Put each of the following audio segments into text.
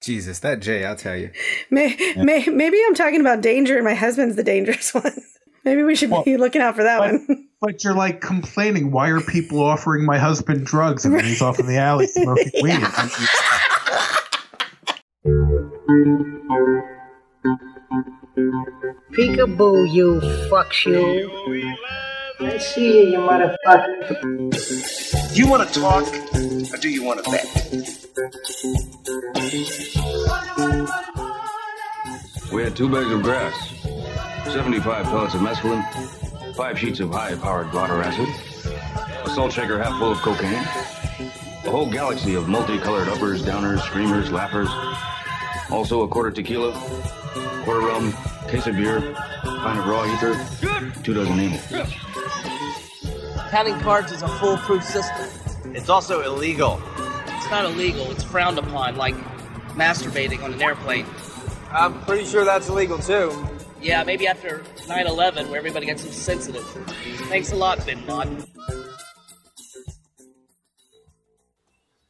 Jesus, that J, I'll tell you. May, may, maybe I'm talking about danger and my husband's the dangerous one. maybe we should Well, be looking out for that but- one. But you're like complaining. Why are people offering my husband drugs and then he's off in the alley smoking weed? Peekaboo, you fuck you. I see you, you motherfucker. You want to talk or do you want to bet? We had two bags of grass, 75 pellets of mescaline, five sheets of high-powered blotter acid, a salt shaker half full of cocaine, a whole galaxy of multicolored uppers, downers, screamers, laughers, also a quarter tequila, quarter rum, case of beer, pint of raw ether, two dozen amyl. Counting cards is a foolproof system. It's also illegal. It's not illegal, it's frowned upon, like masturbating on an airplane. I'm pretty sure that's illegal too. Yeah, maybe after 9 11, where everybody gets so sensitive. Thanks a lot, Bin Laden.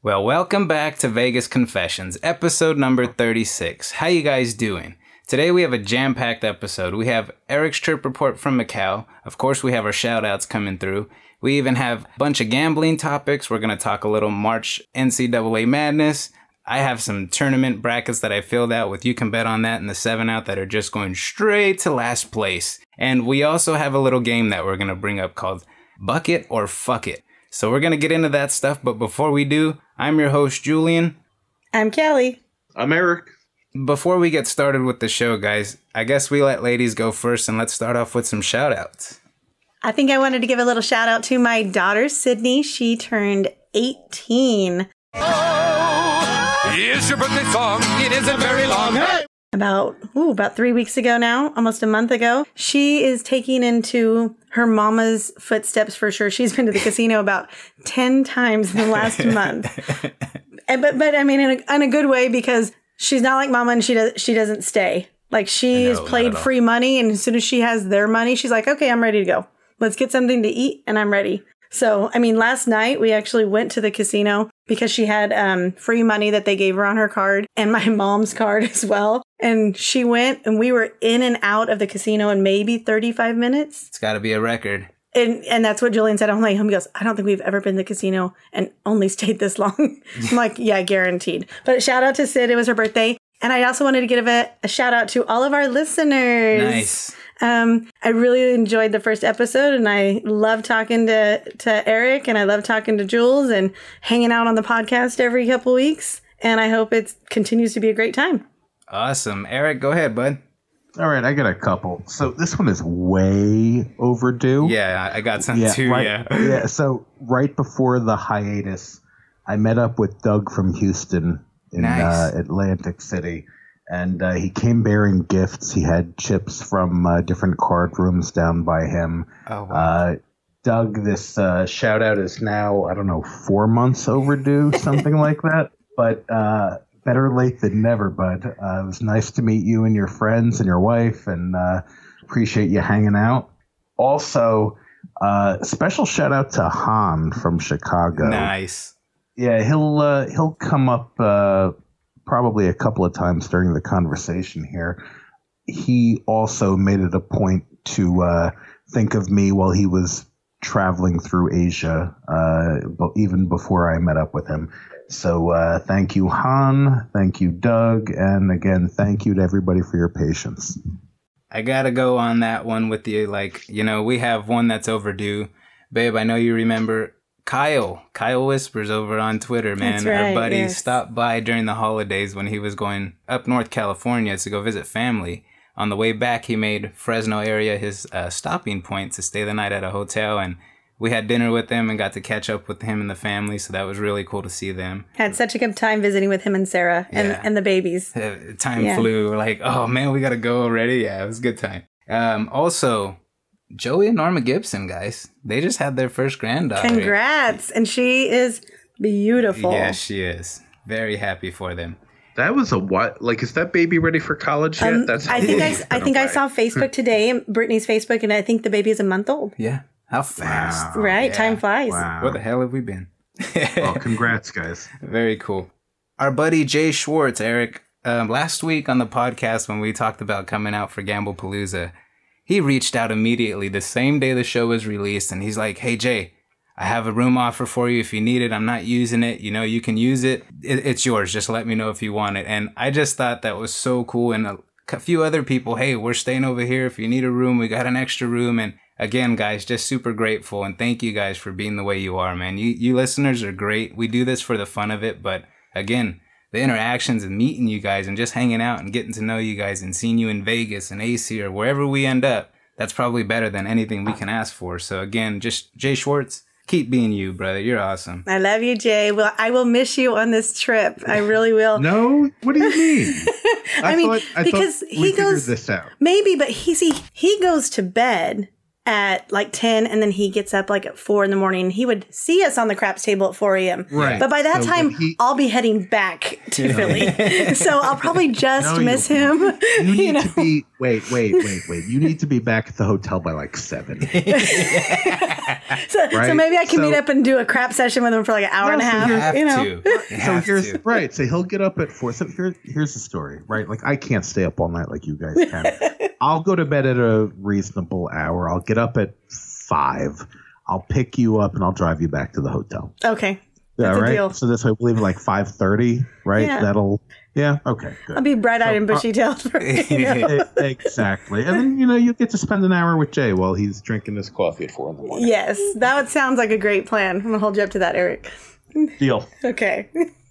Well, welcome back to Vegas Confessions, episode number 36. How you guys doing? Today we have a jam-packed episode. We have Eric's trip report from Macau. Of course, we have our shout-outs coming through. We even have a bunch of gambling topics. We're going to talk a little March NCAA madness. I have some tournament brackets that I filled out with You Can Bet on That and the 7 out that are just going straight to last place. And we also have a little game that we're going to bring up called Bucket or Fuck It. So we're going to get into that stuff, but before we do, I'm your host, Julian. I'm Kelly. I'm Eric. Before we get started with the show, guys, I guess we let ladies go first and let's start off with some shout outs. I think I wanted to give a little shout out to my daughter, Sydney. She turned 18 Here's your birthday song. It isn't very long. Hey! about ooh, about three weeks ago now, almost a month ago. She is taking into her mama's footsteps for sure. She's been to the casino about ten times in the last month. And, but but I mean in a, in a good way because she's not like mama and she does she doesn't stay. Like she has played free money and as soon as she has their money, she's like, okay, I'm ready to go. Let's get something to eat and I'm ready. So I mean, last night we actually went to the casino because she had um, free money that they gave her on her card and my mom's card as well. And she went and we were in and out of the casino in maybe 35 minutes. It's got to be a record. And and that's what Julian said. I'm like, home he goes, I don't think we've ever been to the casino and only stayed this long. I'm like, yeah, guaranteed. But shout out to Sid. It was her birthday. And I also wanted to give a, a shout out to all of our listeners. Nice. Um, I really enjoyed the first episode and I love talking to, to Eric and I love talking to Jules and hanging out on the podcast every couple weeks. And I hope it continues to be a great time. Awesome. Eric, go ahead, bud. All right, I got a couple. So this one is way overdue. Yeah, I I got some too. right, Yeah. yeah. So right before the hiatus, I met up with Doug from Houston in Nice. uh, Atlantic City, and uh, he came bearing gifts. He had chips from uh, different card rooms down by him. Oh, wow. Uh, Doug, this uh, shout out is now I don't know four months overdue, something like that. But uh, better late than never. Bud, uh, it was nice to meet you and your friends and your wife, and uh, appreciate you hanging out. Also, uh, special shout out to Han from Chicago. nice. Yeah, he'll uh, he'll come up uh, probably a couple of times during the conversation here. He also made it a point to uh, think of me while he was traveling through Asia, uh, even before I met up with him. So uh, thank you, Han. Thank you, Doug, and again, thank you to everybody for your patience. I gotta go on that one with you. Like, you know, we have one that's overdue. Babe, I know you remember Kyle. Kyle Whispers over on Twitter, man. Right, Our buddy yes. stopped by during the holidays when he was going up North California to go visit family. On the way back, he made Fresno area his uh, stopping point to stay the night at a hotel. And we had dinner with him and got to catch up with him and the family. So that was really cool to see them. Had such a good time visiting with him and Sarah and, Yeah. and the babies. Uh, time Yeah. flew. We're like, oh man, we gotta go already. Yeah, it was a good time. Um, also, Joey and Norma Gibson, guys, they just had their first granddaughter. Congrats. And she is beautiful. Yeah, she is. Very happy for them. That was a what? Like, is that baby ready for college yet? Um, That's I think I, I think I saw Facebook today, Brittany's Facebook, and I think the baby is a month old. Yeah. How fast. Right? Yeah. Time flies. Wow. Where the hell have we been? Well, congrats, guys. Very cool. our buddy Jay Schwartz, Eric, um, last week on the podcast when we talked about coming out for Gamble Palooza, he reached out immediately the same day the show was released, and he's like, "Hey Jay, I have a room offer for you if you need it. I'm not using it. You know, you can use it. it it's yours. Just let me know if you want it." And I just thought that was so cool. And a, a few other people, hey, we're staying over here. If you need a room, we got an extra room. And again, guys, just super grateful and thank you guys for being the way you are, man. You you listeners are great. We do this for the fun of it, but again, the interactions and meeting you guys and just hanging out and getting to know you guys and seeing you in Vegas and AC or wherever we end up, that's probably better than anything we can ask for. So again, just Jay Schwartz, keep being you, brother. You're awesome. I love you, Jay. Well, I will miss you on this trip. I really will. no, what do you mean? I, I mean, because he goes this out. maybe, but he see he goes to bed at like 10 and then he gets up like at 4 in the morning he would see us on the craps table at 4 a.m Right. but by that So time he- i'll be heading back to philly so i'll probably just No, you miss him You you, need know to be wait, wait, wait, wait. You need to be back at the hotel by like seven. so, so maybe i can meet up and do a crap session with him for like an hour and a No, so half you you know to. You so here's to. right. So he'll get up at four. So here, here's the story, right? Like I can't stay up all night like you guys can. I'll go to bed at a reasonable hour. I'll get up at five. I'll pick you up and I'll drive you back to the hotel. okay Yeah, right. deal. So this way, we'll leave at like five thirty, right? Yeah. That'll yeah. Okay, i'll be bright-eyed So, and bushy-tailed uh, for you know. Exactly, and then you know you get to spend an hour with Jay while he's drinking his coffee at four in the morning. yes that sounds like a great plan i'm gonna hold you up to that eric Deal. okay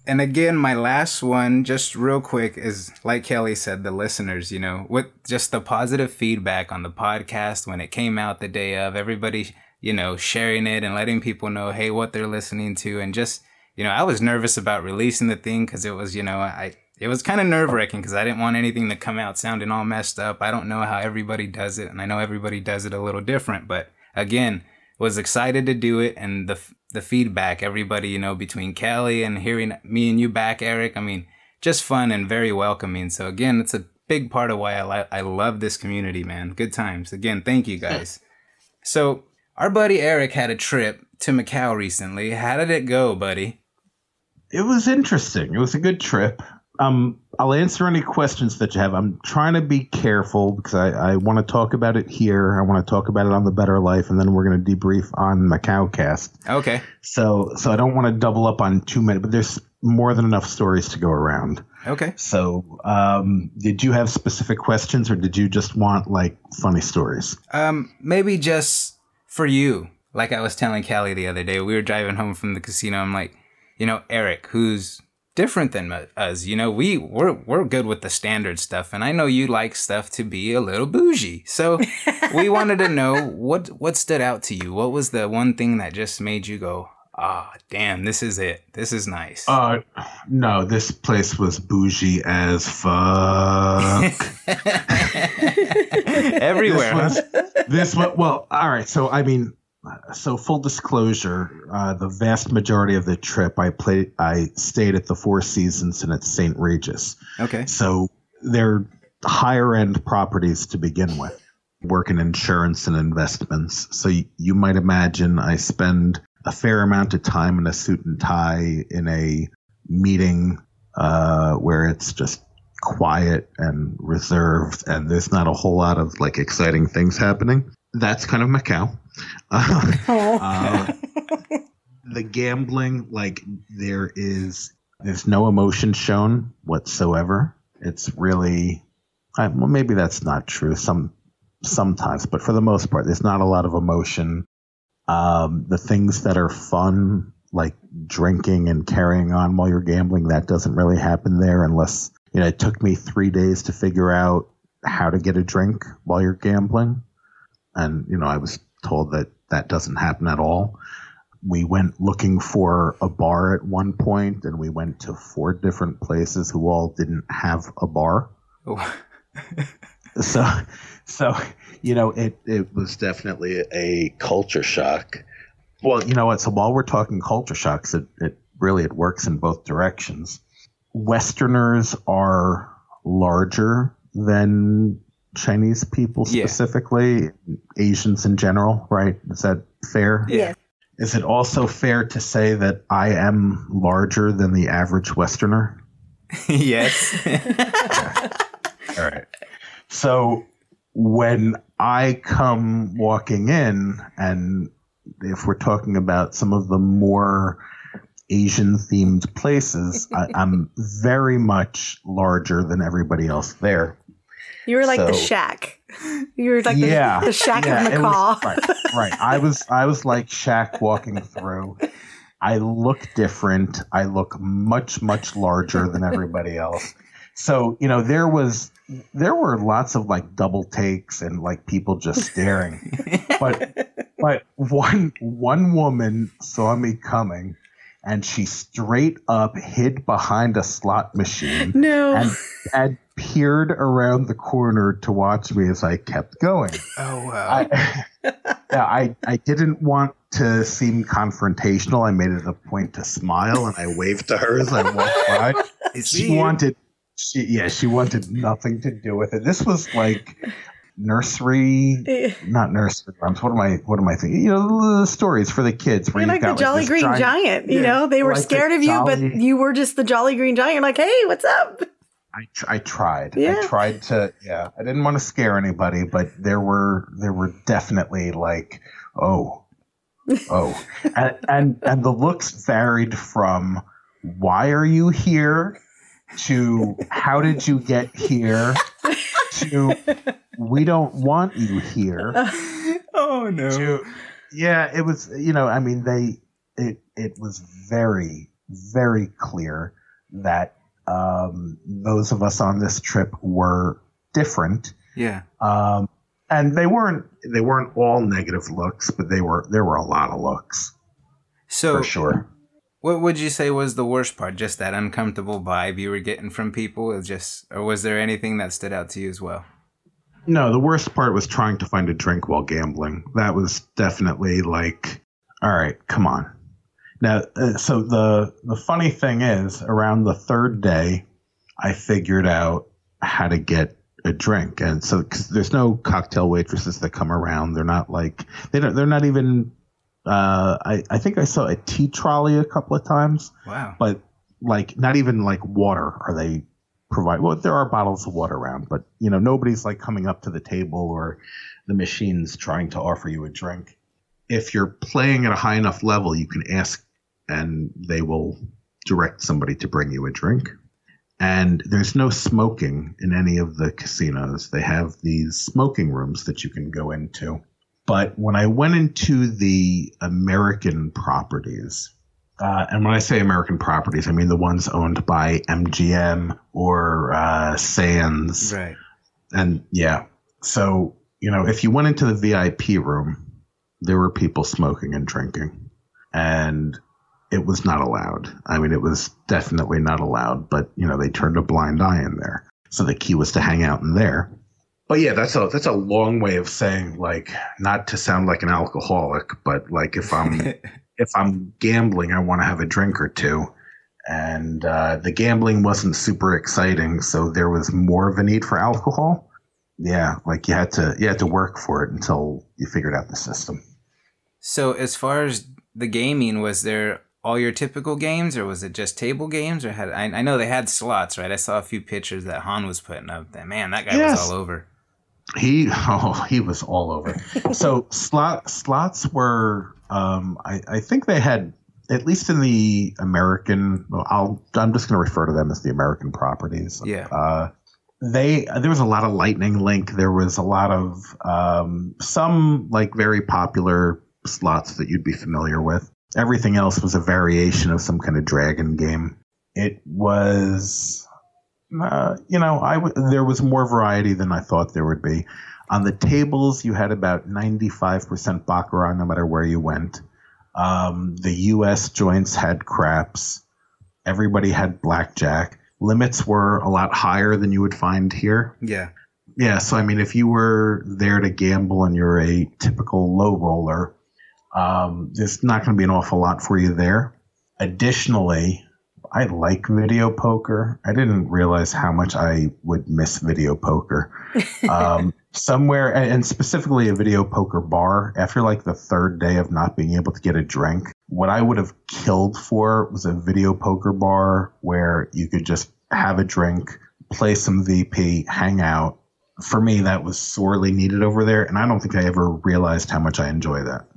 And again, my last one, just real quick, is like Kelly said, the listeners, you know, with just the positive feedback on the podcast when it came out the day of, everybody, you know, sharing it and letting people know, hey, what they're listening to. And just, you know, I was nervous about releasing the thing because it was, you know, I, it was kind of nerve wracking because I didn't want anything to come out sounding all messed up. I don't know how everybody does it. And I know everybody does it a little different. But again, was excited to do it and the the feedback everybody you know between Kelly and hearing me and you back Eric. I mean just fun and very welcoming. So again it's a big part of why I li- I love this community man. Good times. Again thank you guys. So our buddy Eric had a trip to Macau recently. How did it go buddy? It was interesting. It was a good trip. Um, I'll answer any questions that you have. I'm trying to be careful because I, I want to talk about it here. I want to talk about it on the Better Life, and then we're going to debrief on Macau Cast. okay So, so I don't want to double up on too many, but there's more than enough stories to go around. okay So, um, did you have specific questions, or did you just want like funny stories? Um, maybe just for you. Like I was telling Callie the other day, we were driving home from the casino. I'm like, you know, Eric, who's different than us. You know, we we're we're good with the standard stuff, and I know you like stuff to be a little bougie. So we wanted to know what what stood out to you. What was the one thing that just made you go, ah, damn, this is it. This is nice. Uh, no, this place was bougie as fuck. Everywhere. This was, this was well. All right. So I mean, so full disclosure, uh, the vast majority of the trip, I played, I stayed at the Four Seasons and at St. Regis. Okay. So they're higher end properties to begin with. Work in insurance and investments. So you, you might imagine I spend a fair amount of time in a suit and tie in a meeting uh, where it's just quiet and reserved, and there's not a whole lot of like exciting things happening. That's kind of Macau. Uh, the gambling, like there is, there's no emotion shown whatsoever. It's really, I, well, maybe that's not true. Some sometimes, but for the most part, there's not a lot of emotion. Um, the things that are fun, like drinking and carrying on while you're gambling, that doesn't really happen there unless you know. It took me three days to figure out how to get a drink while you're gambling, and you know I was told that that doesn't happen at all. We went looking for a bar at one point, and we went to four different places who all didn't have a bar. Oh. so so you know it it was definitely a culture shock well you know what so while we're talking culture shocks it, it really it works in both directions westerners are larger than chinese people Yeah. specifically asians in general right is that fair Yeah. is it also fair to say that i am larger than the average westerner yes. All right. So when I come walking in, and if we're talking about some of the more Asian themed places, I, I'm very much larger than everybody else there. You were like the So- Shaq. You were like the, yeah, the Shaq yeah, of it was- right, right. I was I was like Shaq walking through. I look different. I look much much larger than everybody else. So you know there was there were lots of like double takes and like people just staring. but but one one woman saw me coming. And she straight up hid behind a slot machine No. and, and peered around the corner to watch me as I kept going. Oh wow. I, I, I didn't want to seem confrontational. I made it a point to smile and I waved to her as I walked by. It's She wanted, she, yeah, she wanted nothing to do with it. This was like nursery, not nursery rhymes. What am I? What am I thinking? You know, the stories for the kids. Where You're you've like the Jolly this Green Giant. you know, they were like the scared of you, but you were just the Jolly Green Giant. You're like, hey, what's up? I, I tried. Yeah. I tried to. Yeah, I didn't want to scare anybody, but there were there were definitely like, oh, oh, and, and and the looks varied from why are you here to how did you get here to we don't want you here oh no. to yeah it was you know i mean they it it was very very clear that um those of us on this trip were different Yeah. um and they weren't they weren't all negative looks but they were there were a lot of looks So for sure What would you say was the worst part? Just that uncomfortable vibe you were getting from people? Is just, or was there anything that stood out to you as well? No, the worst part was trying to find a drink while gambling. That was definitely like, all right, come on. Now, uh, so the the funny thing is, around the third day, I figured out how to get a drink, and so cause there's no cocktail waitresses that come around. They're not like they don't. They're not even. Uh, I I think I saw a tea trolley a couple of times Wow. but like not even like water are they provide well there are bottles of water around but you know nobody's like coming up to the table or the machines trying to offer you a drink if you're playing at a high enough level you can ask and they will direct somebody to bring you a drink and there's no smoking in any of the casinos they have these smoking rooms that you can go into but when i went into the american properties uh, and when I say American properties, I mean the ones owned by MGM or uh, Sands. Right. And yeah, so, you know, if you went into the VIP room, there were people smoking and drinking. And it was not allowed. I mean, it was definitely not allowed, but, you know, they turned a blind eye in there. So the key was to hang out in there. But yeah, that's a that's a long way of saying like not to sound like an alcoholic, but like if I'm if I'm gambling, I want to have a drink or two. And uh, the gambling wasn't super exciting, so there was more of a need for alcohol. Yeah, like you had to you had to work for it until you figured out the system. So, as far as the gaming, was there all your typical games, or was it just table games? Or had I, I know they had slots, right? I saw a few pictures that Han was putting up. That man, that guy Yes. was all over. He oh he was all over. so slot slots were um, I, I think they had at least in the American. Well, I'll I'm just going to refer to them as the American properties. Yeah. Uh, they there was a lot of Lightning Link. There was a lot of um, some like very popular slots that you'd be familiar with. Everything else was a variation of some kind of dragon game. It was uh, you know, I w- there was more variety than I thought there would be. On the tables, you had about 95% baccarat, no matter where you went. Um, the U.S. joints had craps. Everybody had blackjack. Limits were a lot higher than you would find here. Yeah. Yeah, so I mean, if you were there to gamble and you're a typical low roller, um, there's not going to be an awful lot for you there. Additionally, I like video poker. I didn't realize how much I would miss video poker. Um, somewhere, and and specifically a video poker bar, after like the third day of not being able to get a drink, what I would have killed for was a video poker bar where you could just have a drink, play some VP, hang out. For me, that was sorely needed over there, and I don't think I ever realized how much I enjoy that.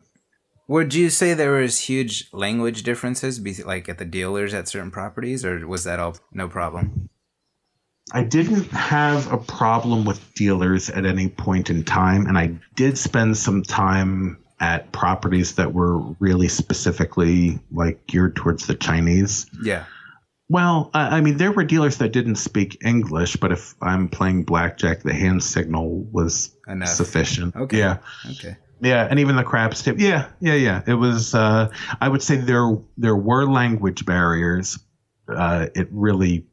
Would you say there was huge language differences, like at the dealers at certain properties, or was that all no problem? I didn't have a problem with dealers at any point in time, and I did spend some time at properties that were really specifically like geared towards the Chinese. Yeah. Well, I I mean, there were dealers that didn't speak English, but if I'm playing blackjack, the hand signal was Enough. sufficient. Okay. Yeah. Okay. Yeah, and even the craps tip. Yeah, yeah, yeah. It was. Uh, I would say there there were language barriers. Uh, it really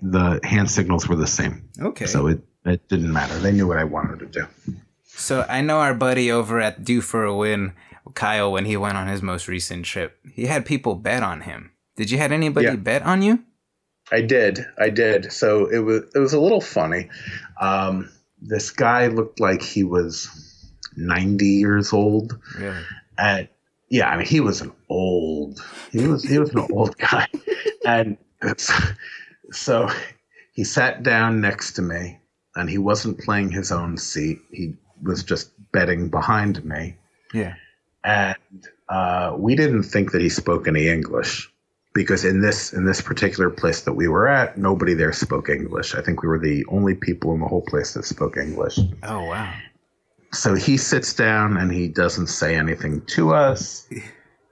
the hand signals were the same. Okay. So it it didn't matter. They knew what I wanted to do. So I know our buddy over at Do for a Win, Kyle, when he went on his most recent trip, he had people bet on him. Did you had anybody Yeah. bet on you? I did. I did. So it was it was a little funny. Um, this guy looked like he was ninety years old. Really? And yeah, I mean, he was an old. He was he was an old guy, and so he sat down next to me, and he wasn't playing his own seat. He was just betting behind me, Yeah. and uh, we didn't think that he spoke any English because in this in this particular place that we were at, nobody there spoke English. I think we were the only people in the whole place that spoke English Oh wow. So he sits down and he doesn't say anything to us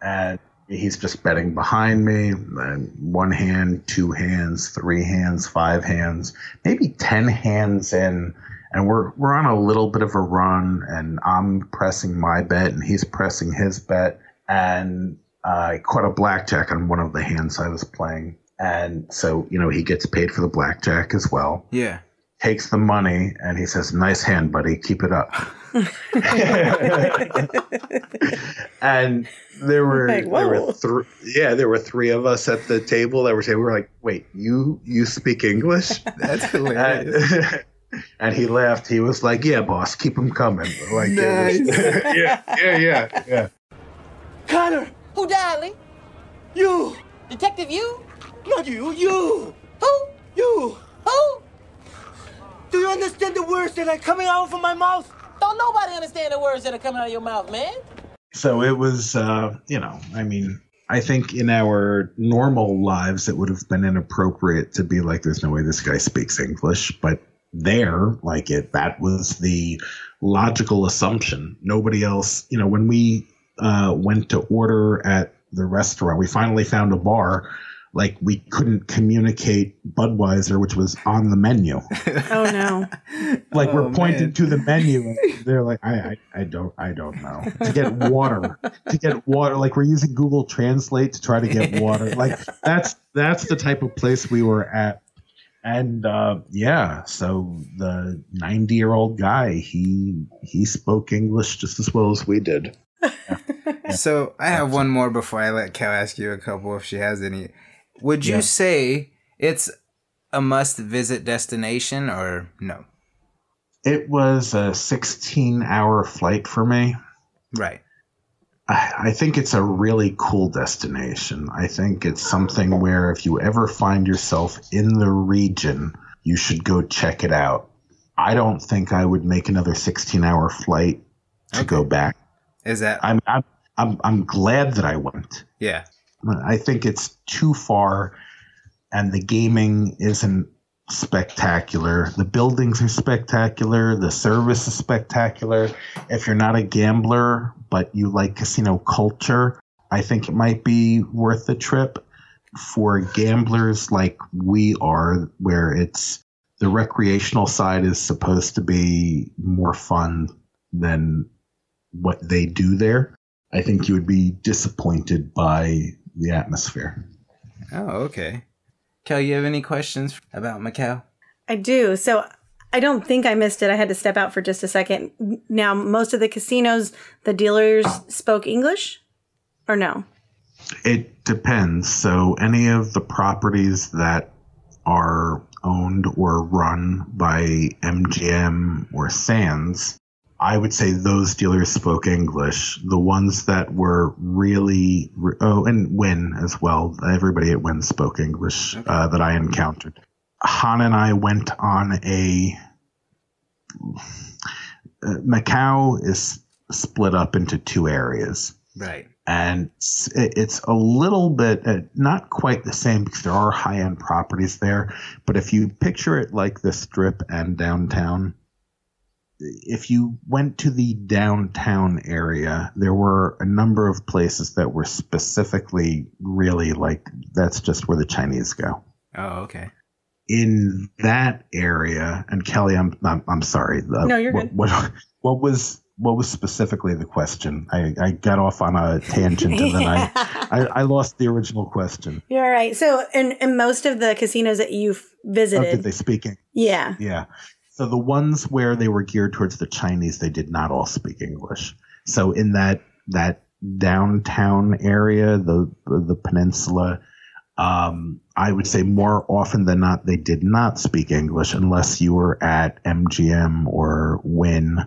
and he's just betting behind me and one hand two hands three hands five hands maybe ten hands in and we're we're on a little bit of a run and i'm pressing my bet and he's pressing his bet and i caught a blackjack on one of the hands i was playing and so you know he gets paid for the blackjack as well Yeah. takes the money and he says, "Nice hand, buddy. Keep it up." and there were Like, there were three yeah there were three of us at the table that were saying we were like wait you you speak english That's hilarious. and, and he laughed he was like yeah boss keep them coming like it was- yeah yeah yeah yeah Connor! Who, darling? You! Detective you? Not you! You! Who? You! Who? Do you understand the words that are coming out from my mouth? Don't nobody understand the words that are coming out of your mouth, man. so it was uh you know i mean i think in our normal lives it would have been inappropriate to be like there's no way this guy speaks english but there like it that was the logical assumption nobody else you know when we uh went to order at the restaurant we finally found a bar like we couldn't communicate budweiser which was on the menu. Oh no. like Oh, we're pointing man. to the menu and they're like I, I i don't i don't know. To get water. To get water. Like we're using google translate to try to get water. Like that's that's the type of place we were at. And uh yeah so the 90 year old guy he he spoke english just as well as we did. So I have one more before I let Cal ask you a couple if she has any. Would you Yeah. say it's a must visit destination or no? it was a 16 hour flight for me Right. I I think it's a really cool destination. I think it's something where if you ever find yourself in the region, you should go check it out. I don't think I would make another 16 hour flight to go back. Is that I'm, I'm I'm I'm glad that I went. yeah. I think it's too far and the gaming isn't spectacular. The buildings are spectacular, the service is spectacular. If you're not a gambler but you like casino culture, I think it might be worth the trip. For gamblers like we are where it's the recreational side is supposed to be more fun than what they do there. I think you would be disappointed by the atmosphere. Oh, okay. Cal, you have any questions about Macau? I do. So I don't think I missed it. I had to step out for just a second. Now, most of the casinos, the dealers spoke English or no? It depends. So, any of the properties that are owned or run by MGM or Sands, I would say those dealers spoke English. The ones that were really, oh, and Wynn as well. Everybody at Wynn spoke English uh, that I encountered. Han and I went on a. Uh, Macau is split up into two areas. Right. And it's, it's a little bit, uh, not quite the same because there are high end properties there. But if you picture it like the strip and downtown, if you went to the downtown area, there were a number of places that were specifically really like that's just where the Chinese go. Oh, okay. In that area, and Kelly, I'm I'm, I'm sorry. Uh, No, you're what, good. What, what was what was specifically the question? I, I got off on a tangent and then I, I I lost the original question. You're all right. So, in, in most of the casinos that you've Oh, visited, did they speak? Yeah. Yeah. So the ones where they were geared towards the Chinese, they did not all speak English. So in that that downtown area, the the peninsula, um, I would say more often than not they did not speak English unless you were at MGM or Wynn.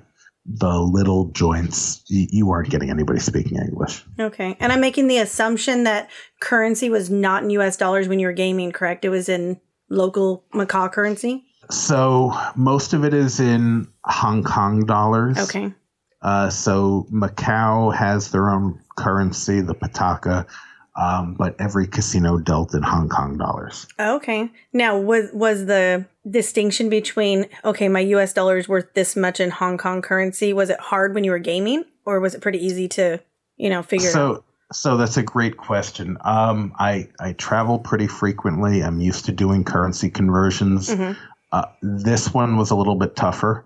The little joints, you, aren't getting anybody speaking English. Okay. And I'm making the assumption that currency was not in US dollars when you were gaming, correct? It was in local Macau currency. So most of it is in Hong Kong dollars. Okay. Uh, so Macau has their own currency, the Pataca, um, but every casino dealt in Hong Kong dollars. Okay. Now, was was the distinction between okay, my US dollar is worth this much in Hong Kong currency? Was it hard when you were gaming, or was it pretty easy to, you know, figure it out? So, so that's a great question. Um, I I travel pretty frequently. I'm used to doing currency conversions. Mhm. Uh, this one was a little bit tougher.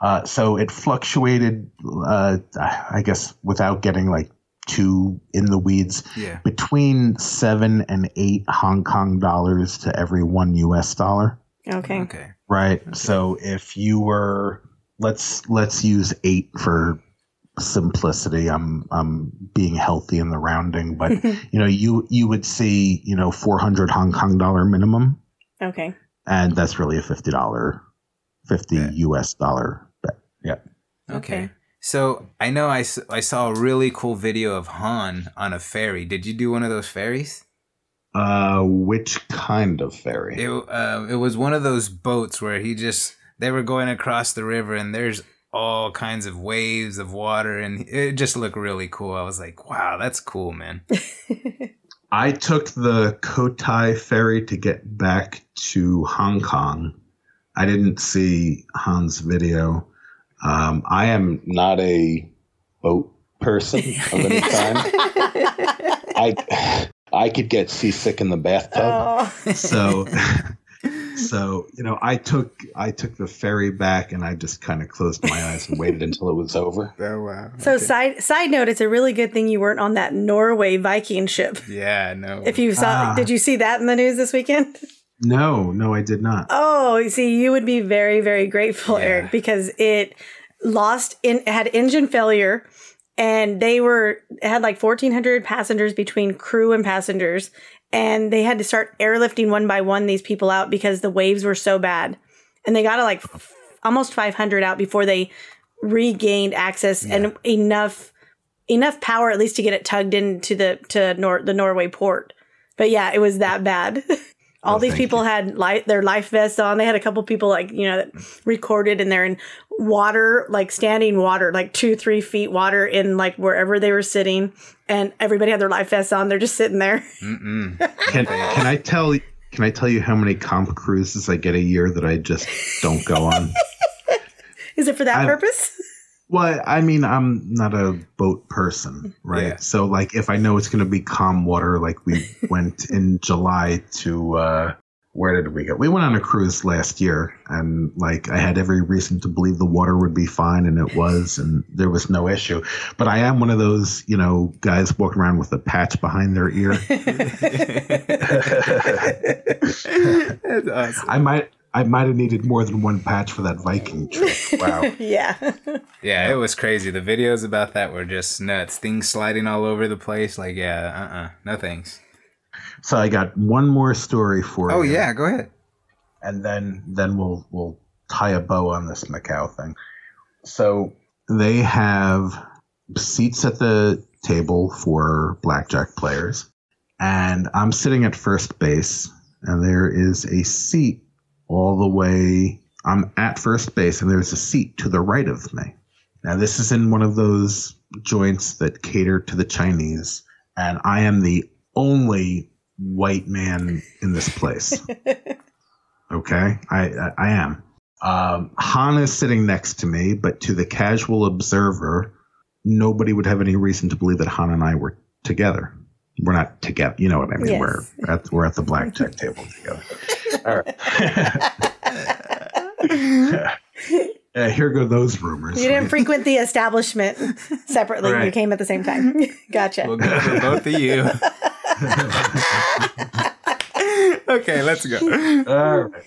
Uh, so it fluctuated, uh, I guess, without getting like too in the weeds, Yeah. between seven and eight Hong Kong dollars to every one US dollar. Okay. Okay. Right. So if you were, let's let's use eight for simplicity. I'm I'm being healthy in the rounding, but you know, you you would see you know 400 Hong Kong dollar minimum, Okay. And that's really a fifty dollar, fifty US dollar bet. Yeah. Okay. So I know I, I saw a really cool video of Han on a ferry. Did you do one of those ferries? Uh, which kind of ferry? It uh, it was one of those boats where he just they were going across the river and there's all kinds of waves of water and it just looked really cool. I was like, wow, that's cool, man. I took the Cotai ferry to get back to Hong Kong. I didn't see Han's video. Um, I am not a boat person of any kind. I I could get seasick in the bathtub. Oh. So so you know I took I took the ferry back and I just kind of closed my eyes and waited until it was over. Oh wow. So side side note, it's a really good thing you weren't on that Norway Viking ship. Yeah, no. If you saw, Ah. did you see that in the news this weekend? No, no, I did not. Oh, you see, you would be very, very grateful, Eric, because it lost in it had engine failure, and they were had like fourteen hundred passengers between crew and passengers, and they had to start airlifting one by one these people out because the waves were so bad, and they got to like f- almost five hundred out before they regained access and enough enough power at least to get it tugged into the to Nor- the Norway port. But yeah, it was that bad. All these people had life their life vests on. They had a couple people like you know that recorded and they're in water, like standing water, like two three feet water in like wherever they were sitting, and everybody had their life vests on. They're just sitting there. Can can I tell can I tell you how many comp cruises I get a year that I just don't go on? Is it for that I- purpose? Well, I mean, I'm not a boat person, right? Yeah. So, like, if I know it's going to be calm water, like we went in July to, uh, where did we go? We went on a cruise last year, and like, I had every reason to believe the water would be fine, and it was, and there was no issue. But I am one of those, you know, guys walking around with a patch behind their ear. That's awesome. I might. I might have needed more than one patch for that Viking trip. Wow. yeah. Yeah, it was crazy. The videos about that were just nuts. Things sliding all over the place. Like, yeah, uh uh No thanks. So I got one more story for Oh, you. yeah, go ahead. and then then we'll we'll tie a bow on this Macau thing. So they have seats at the table for blackjack players, and I'm sitting at first base, and there is a seat all the way. I'm at first base, and there's a seat to the right of me. Now, this is in one of those joints that cater to the Chinese, and I am the only white man in this place. okay, I I, I am. Um, Han is sitting next to me, but to the casual observer, nobody would have any reason to believe that Han and I were together. We're not together. You know what I mean? Yes. We're at we're at the blackjack table together. All right. Uh, here go those rumors. You didn't right? frequent the establishment separately. You came at the same time. gotcha. We'll go for both of you. okay, let's go. All right.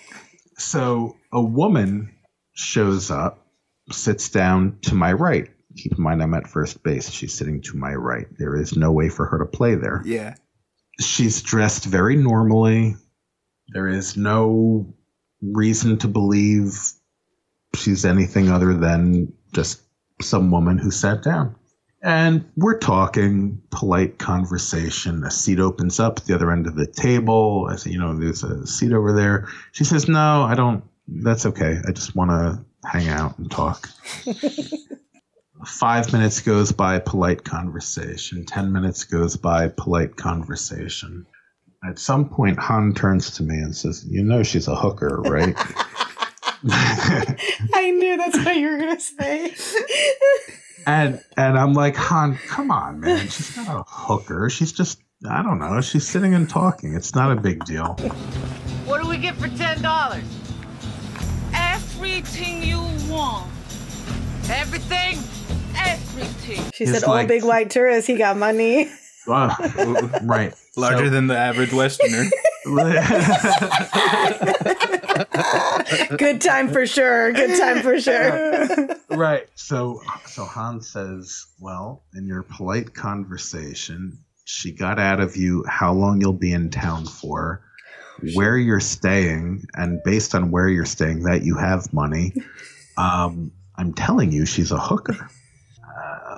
So a woman shows up, sits down to my right. Keep in mind, I'm at first base. She's sitting to my right. There is no way for her to play there. Yeah. She's dressed very normally. There is no reason to believe she's anything other than just some woman who sat down. And we're talking, polite conversation. A seat opens up at the other end of the table. I say, you know, there's a seat over there. She says, no, I don't. That's okay. I just want to hang out and talk. Five minutes goes by, polite conversation. Ten minutes goes by, polite conversation. At some point, Han turns to me and says, You know, she's a hooker, right? I knew that's what you were gonna say. and and I'm like, Han, come on, man. She's not a hooker. She's just, I don't know. She's sitting and talking. It's not a big deal. What do we get for ten dollars? Everything you want. Everything? Everything. She It's said, "Oh, like- big white tourist, he got money." Uh, right. Larger So- than the average Westerner. Good time for sure. Good time for sure. right. So so Han says, "Well, in your polite conversation, she got out of you how long you'll be in town for, where you're staying, and based on where you're staying, that you have money. Um, I'm telling you, she's a hooker."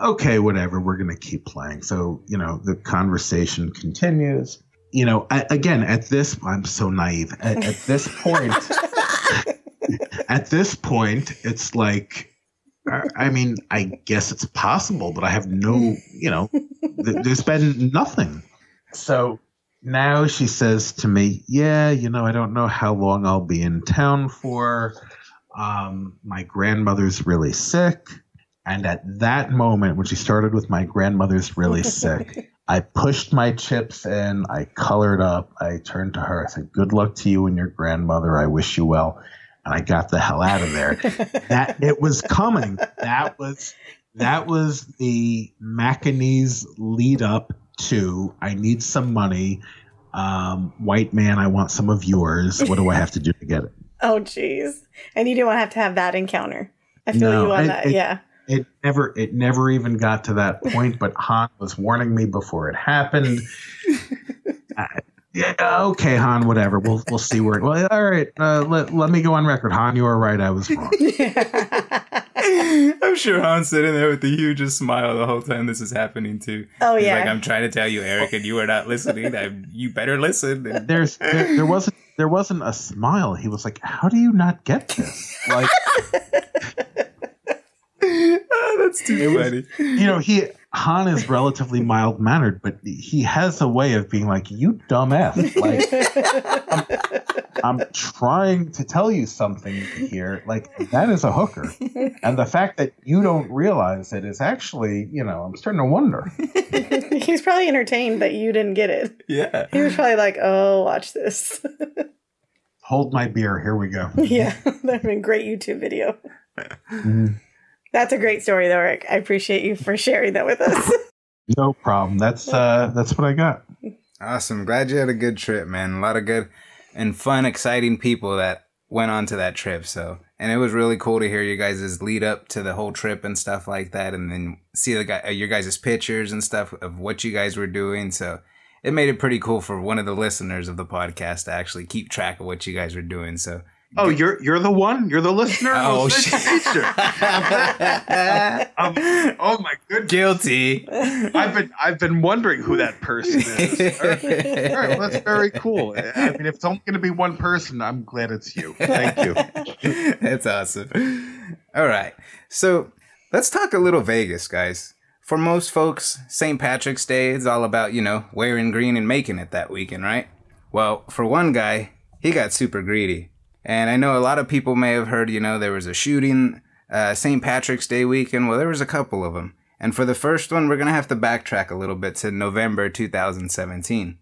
Okay, whatever. We're gonna keep playing. So you know, the conversation continues. You know, a- again, at this, I'm so naive. At, at this point, at this point, it's like, I I mean, I guess it's possible, but I have no, you know, th- there's been nothing. So now she says to me, Yeah, you know, I don't know how long I'll be in town for. Um, my grandmother's really sick. And at that moment, when she started with my grandmother's really sick, I pushed my chips in, I colored up, I turned to her, I said, Good luck to you and your grandmother. I wish you well. And I got the hell out of there. that it was coming. That was that was the Macanese lead up to I need some money. Um, white man, I want some of yours. What do I have to do to get it? Oh, jeez. And you didn't want to have to have that encounter. I feel you on it- that. yeah. It never it never even got to that point, but Han was warning me before it happened. Uh, yeah, okay, Han, whatever. We'll we'll see where it well, all right, uh, let, let me go on record. Han, you were right, I was wrong. I'm sure Han's sitting there with the hugest smile the whole time this is happening too. Oh, He's yeah. like I'm trying to tell you, Eric, and you are not listening. I, you better listen. And There's there, there wasn't there wasn't a smile. He was like, How do you not get this? Like that's too funny. you know, he Han is relatively mild mannered, but he has a way of being like, "You dumbass!" Like, I'm, I'm trying to tell you something here. Like that is a hooker, and the fact that you don't realize it is actually, you know, I'm starting to wonder. He's probably entertained that you didn't get it. Yeah. He was probably like, oh, watch this. Hold my beer. Here we go. yeah, that'd have been a great YouTube video. Mm-hmm. That's a great story, though, Rick. I appreciate you for sharing that with us. No problem. That's uh, that's what I got. Awesome. Glad you had a good trip, man. A lot of good and fun, exciting people that went on to that trip. So, and it was really cool to hear you guys' lead up to the whole trip and stuff like that, and then see the guy, uh, your guys' pictures and stuff of what you guys were doing. So, it made it pretty cool for one of the listeners of the podcast to actually keep track of what you guys were doing. So, Oh, you're you're the one. You're the listener. Oh, shit. Um, oh my goodness. Guilty. I've been I've been wondering who that person is. All right, All right, well, that's very cool. I mean, if it's only going to be one person, I'm glad it's you. Thank you. That's awesome. All right. So let's talk a little Vegas, guys. For most folks, St. Patrick's Day is all about, you know, wearing green and making it that weekend, right? Well, for one guy, he got super greedy. And I know a lot of people may have heard, you know, there was a shooting uh, St. Patrick's Day weekend. Well, there was a couple of them. And for the first one, we're going to have to backtrack a little bit to November 2017,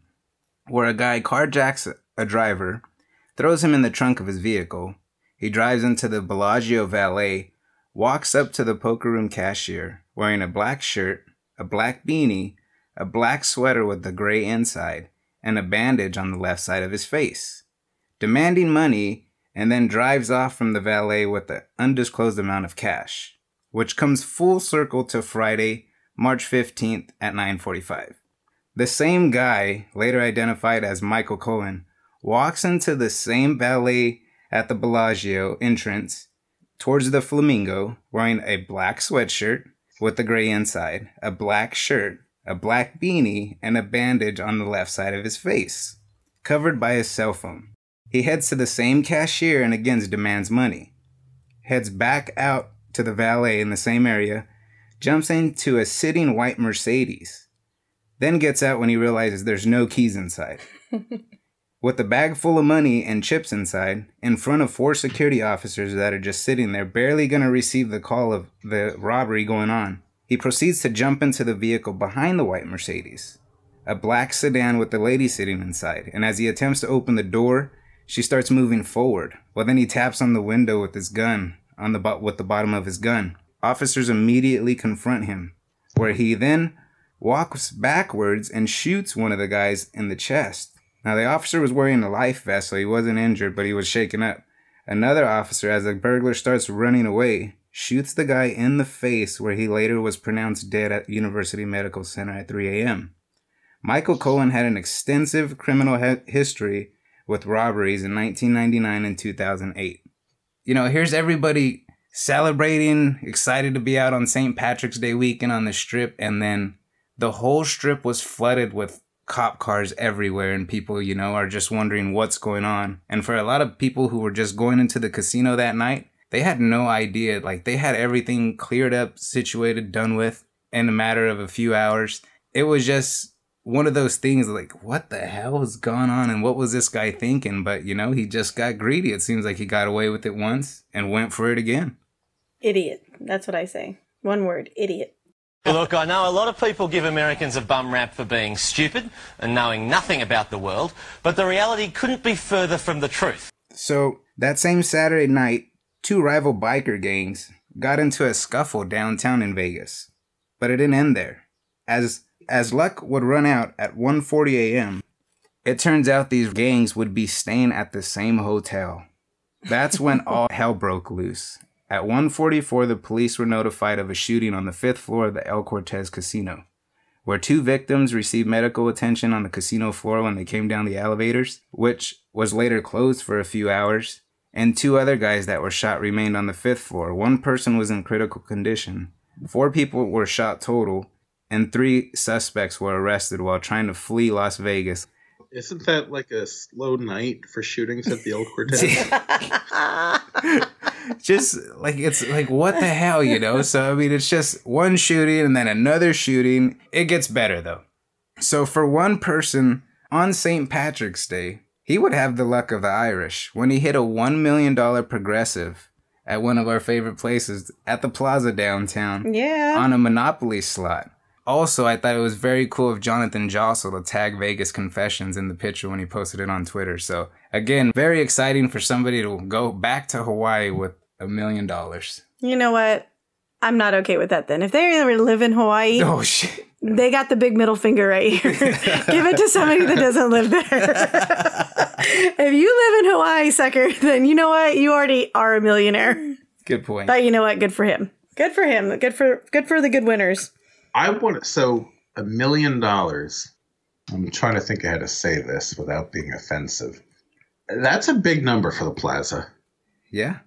where a guy carjacks a driver, throws him in the trunk of his vehicle. He drives into the Bellagio valet, walks up to the poker room cashier wearing a black shirt, a black beanie, a black sweater with a gray inside, and a bandage on the left side of his face, demanding money, and then drives off from the valet with an undisclosed amount of cash, which comes full circle to Friday, March 15th at 9:45. The same guy, later identified as Michael Cohen, walks into the same valet at the Bellagio entrance towards the Flamingo wearing a black sweatshirt with a gray inside, a black shirt, a black beanie, and a bandage on the left side of his face, covered by his cell phone. He heads to the same cashier and again demands money. Heads back out to the valet in the same area, jumps into a sitting white Mercedes, then gets out when he realizes there's no keys inside. With a bag full of money and chips inside, in front of four security officers that are just sitting there, barely gonna receive the call of the robbery going on, he proceeds to jump into the vehicle behind the white Mercedes, a black sedan with the lady sitting inside. And as he attempts to open the door, she starts moving forward. Well, then he taps on the window with his gun, on the bo- with the bottom of his gun. Officers immediately confront him, where he then walks backwards and shoots one of the guys in the chest. Now, the officer was wearing a life vest, so he wasn't injured, but he was shaken up. Another officer, as the burglar starts running away, shoots the guy in the face, where he later was pronounced dead at University Medical Center at 3 a.m. Michael Cohen had an extensive criminal he- history with robberies in 1999 and 2008. You know, here's everybody celebrating, excited to be out on St. Patrick's Day weekend on the strip, and then the whole strip was flooded with cop cars everywhere and people you know are just wondering what's going on and for a lot of people who were just going into the casino that night they had no idea like they had everything cleared up situated done with in a matter of a few hours it was just one of those things like what the hell has gone on and what was this guy thinking but you know he just got greedy it seems like he got away with it once and went for it again Idiot. That's what I say. One word. Idiot. Look, I know a lot of people give Americans a bum rap for being stupid and knowing nothing about the world, but the reality couldn't be further from the truth. So, that same Saturday night, two rival biker gangs got into a scuffle downtown in Vegas. But it didn't end there. As as luck would run out at 1:40 a.m., it turns out these gangs would be staying at the same hotel. That's when all hell broke loose. At 1:44, the police were notified of a shooting on the 5th floor of the El Cortez Casino, where two victims received medical attention on the casino floor when they came down the elevators, which was later closed for a few hours, and two other guys that were shot remained on the 5th floor. One person was in critical condition. Four people were shot total, and three suspects were arrested while trying to flee Las Vegas. Isn't that like a slow night for shootings at the El Cortez? just like it's like what the hell, you know? So I mean, it's just one shooting and then another shooting. It gets better though. So for one person on St. Patrick's Day, he would have the luck of the Irish when he hit a one million dollar progressive at one of our favorite places at the Plaza downtown. Yeah. On a Monopoly slot. Also, I thought it was very cool of Jonathan Jostle to tag Vegas Confessions in the picture when he posted it on Twitter. So, again, very exciting for somebody to go back to Hawaii with a million dollars. You know what? I'm not okay with that then. If they ever live in Hawaii, Oh, shit. they got the big middle finger right here. Give it to somebody that doesn't live there. if you live in Hawaii, sucker, then you know what? You already are a millionaire. Good point. But you know what? Good for him. Good for him. Good for good for the good winners. I want so a million dollars. I'm trying to think of how to say this without being offensive. That's a big number for the plaza. Yeah.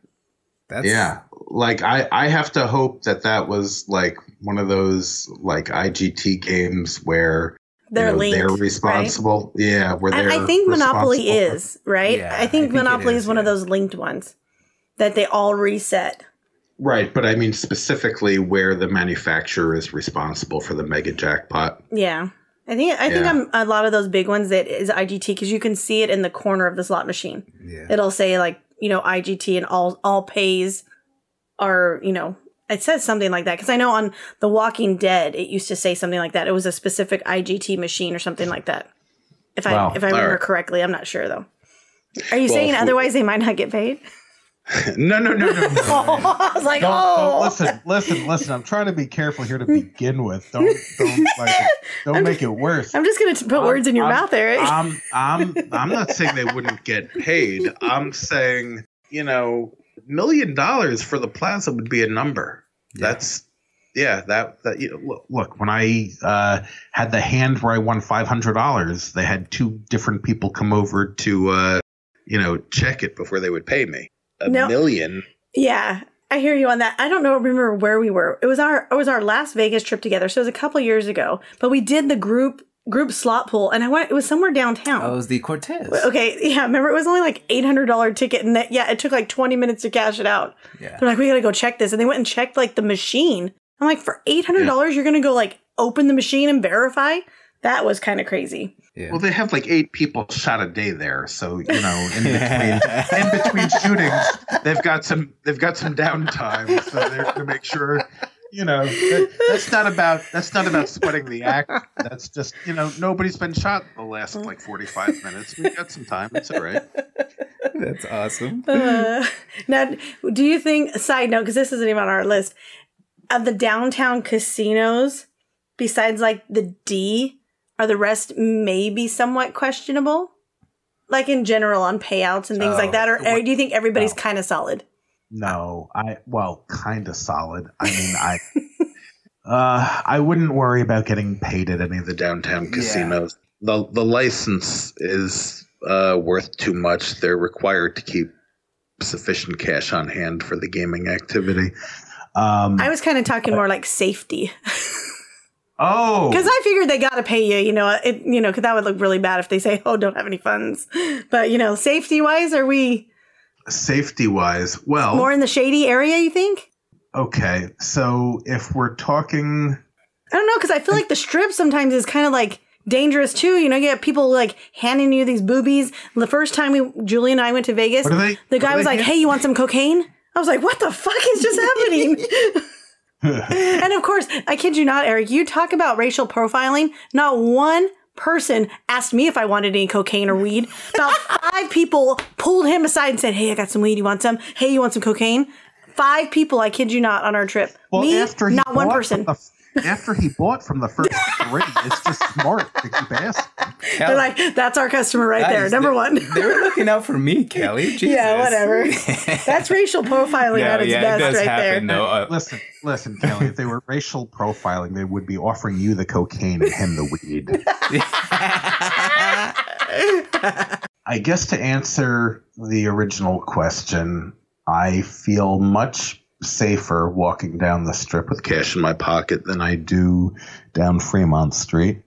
That's yeah. Like I, I have to hope that that was like one of those like IGT games where They're you know, linked, they're right? responsible. Yeah, where they're. I, I think Monopoly is right. Yeah, I think I think Monopoly is, is, one of those linked ones that they all reset. Right, but I mean specifically where the manufacturer is responsible for the mega jackpot. Yeah. I think I think Yeah. I'm a lot of those big ones that is IGT because you can see it in the corner of the slot machine. Yeah. It'll say like you know IGT and all all pays are you know it says something like that because I know on The Walking Dead it used to say something like that. It was a specific IGT machine or something like that. If I if I remember Alright. correctly, I'm not sure though. Are you Well, saying if we- otherwise they might not get paid? no, no, no, no, no. I was like, Don't, oh, don't listen, listen, listen. I'm trying to be careful here to begin with. Don't, don't, like, don't make it worse. I'm just gonna t- put words in your I'm- mouth, Eric. I'm, I'm, I'm not saying they wouldn't get paid. I'm saying, you know, million dollars for the plaza would be a number. That's, yeah, that, that. You know, look, look, when I uh, had the hand where I won five hundred dollars, they had two different people come over to, uh, you know, check it before they would pay me. A No. million. Yeah, I hear you on that. I don't know remember where we were. It was our it was our last Vegas trip together, so it was a couple years ago. But we did the group group slot pool, and I went. It was somewhere downtown. Oh, it was the Cortez. Okay, yeah. Remember, it was only like eight hundred dollar ticket, and that yeah, it took like twenty minutes to cash it out. Yeah. They're like, we gotta go check this, and they went and checked like the machine. I'm like, for eight hundred dollars, you're gonna go like open the machine and verify? That was kind of crazy. Yeah. Well, they have like eight people shot a day there, so you know, in between in between shootings, they've got some they've got some downtime, so they're to make sure. You know, that, that's not about that's not about sweating the act. That's just you know nobody's been shot the last like forty five minutes. We got some time. It's all right. That's awesome. Uh, now, do you think? Side note, because this isn't even on our list of the downtown casinos. Besides, like the D, are the rest maybe somewhat questionable? Like in general on payouts and things like Oh, that, or, or do you think everybody's no. kind of solid? No, I well, kind of solid. I mean, I uh, I wouldn't worry about getting paid at any of the downtown casinos. the The license is uh, worth too much. They're required to keep sufficient cash on hand for the gaming activity. Um, I was kind of talking more like safety oh, because I figured they got to pay you. You know, it you know because that would look really bad if they say, "Oh, don't have any funds." But you know, safety wise, are we safety wise, well, more in the shady area? You think? okay. So if we're talking, I don't know because I feel like the strip sometimes is kind of like dangerous too. You know, you get people like handing you these boobies. The first time we, Julie and I went to Vegas, the guy was like, hand- "Hey, you want some cocaine?" I was like, "What the fuck is just happening?" and of course, I kid you not, Eric. You talk about racial profiling. Not one person asked me if I wanted any cocaine or weed. About five people pulled him aside and said, "Hey, I got some weed. You want some? Hey, you want some cocaine?" Five people, I kid you not, on our trip. well, me, not one person. the, after he bought from the first three, it's just smart to keep asking. They're like, that's our customer right there, number they- one. They were looking out for me, Kelly. Jesus. yeah, whatever. That's racial profiling No, at its yeah, it best does right happen, there. though. Uh, Listen, listen, Kelly. If they were racial profiling, they would be offering you the cocaine and him the weed. I guess to answer the original question, I feel much safer walking down the strip with cash in my pocket than I do down Fremont Street.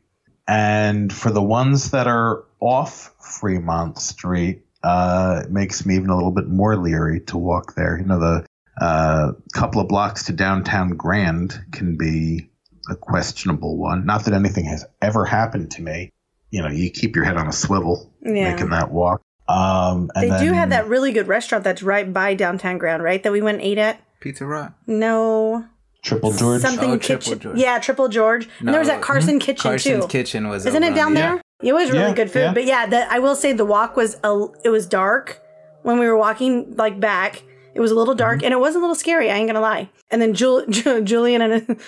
And for the ones that are off Fremont Street, uh, it makes me even a little bit more leery to walk there. You know, the uh, couple of blocks to downtown Grand can be a questionable one. Not that anything has ever happened to me. You know, you keep your head on a swivel Yeah. making that walk. Um, and They do have that really good restaurant that's right by downtown Grand, right? That we went and ate at. Pizza Rock. No. Triple George. Something Oh, Triple. George. Yeah, Triple George. and there was that Carson mhm. Kitchen Carson's too. Kitchen was. Isn't it down on the- there? It was really Yeah, good food, yeah. but yeah, the, I will say the walk was a, it was dark when we were walking like back. It was a little dark Mm-hmm. and it was a little scary. I ain't gonna lie. And then Jul- Ju- Julian and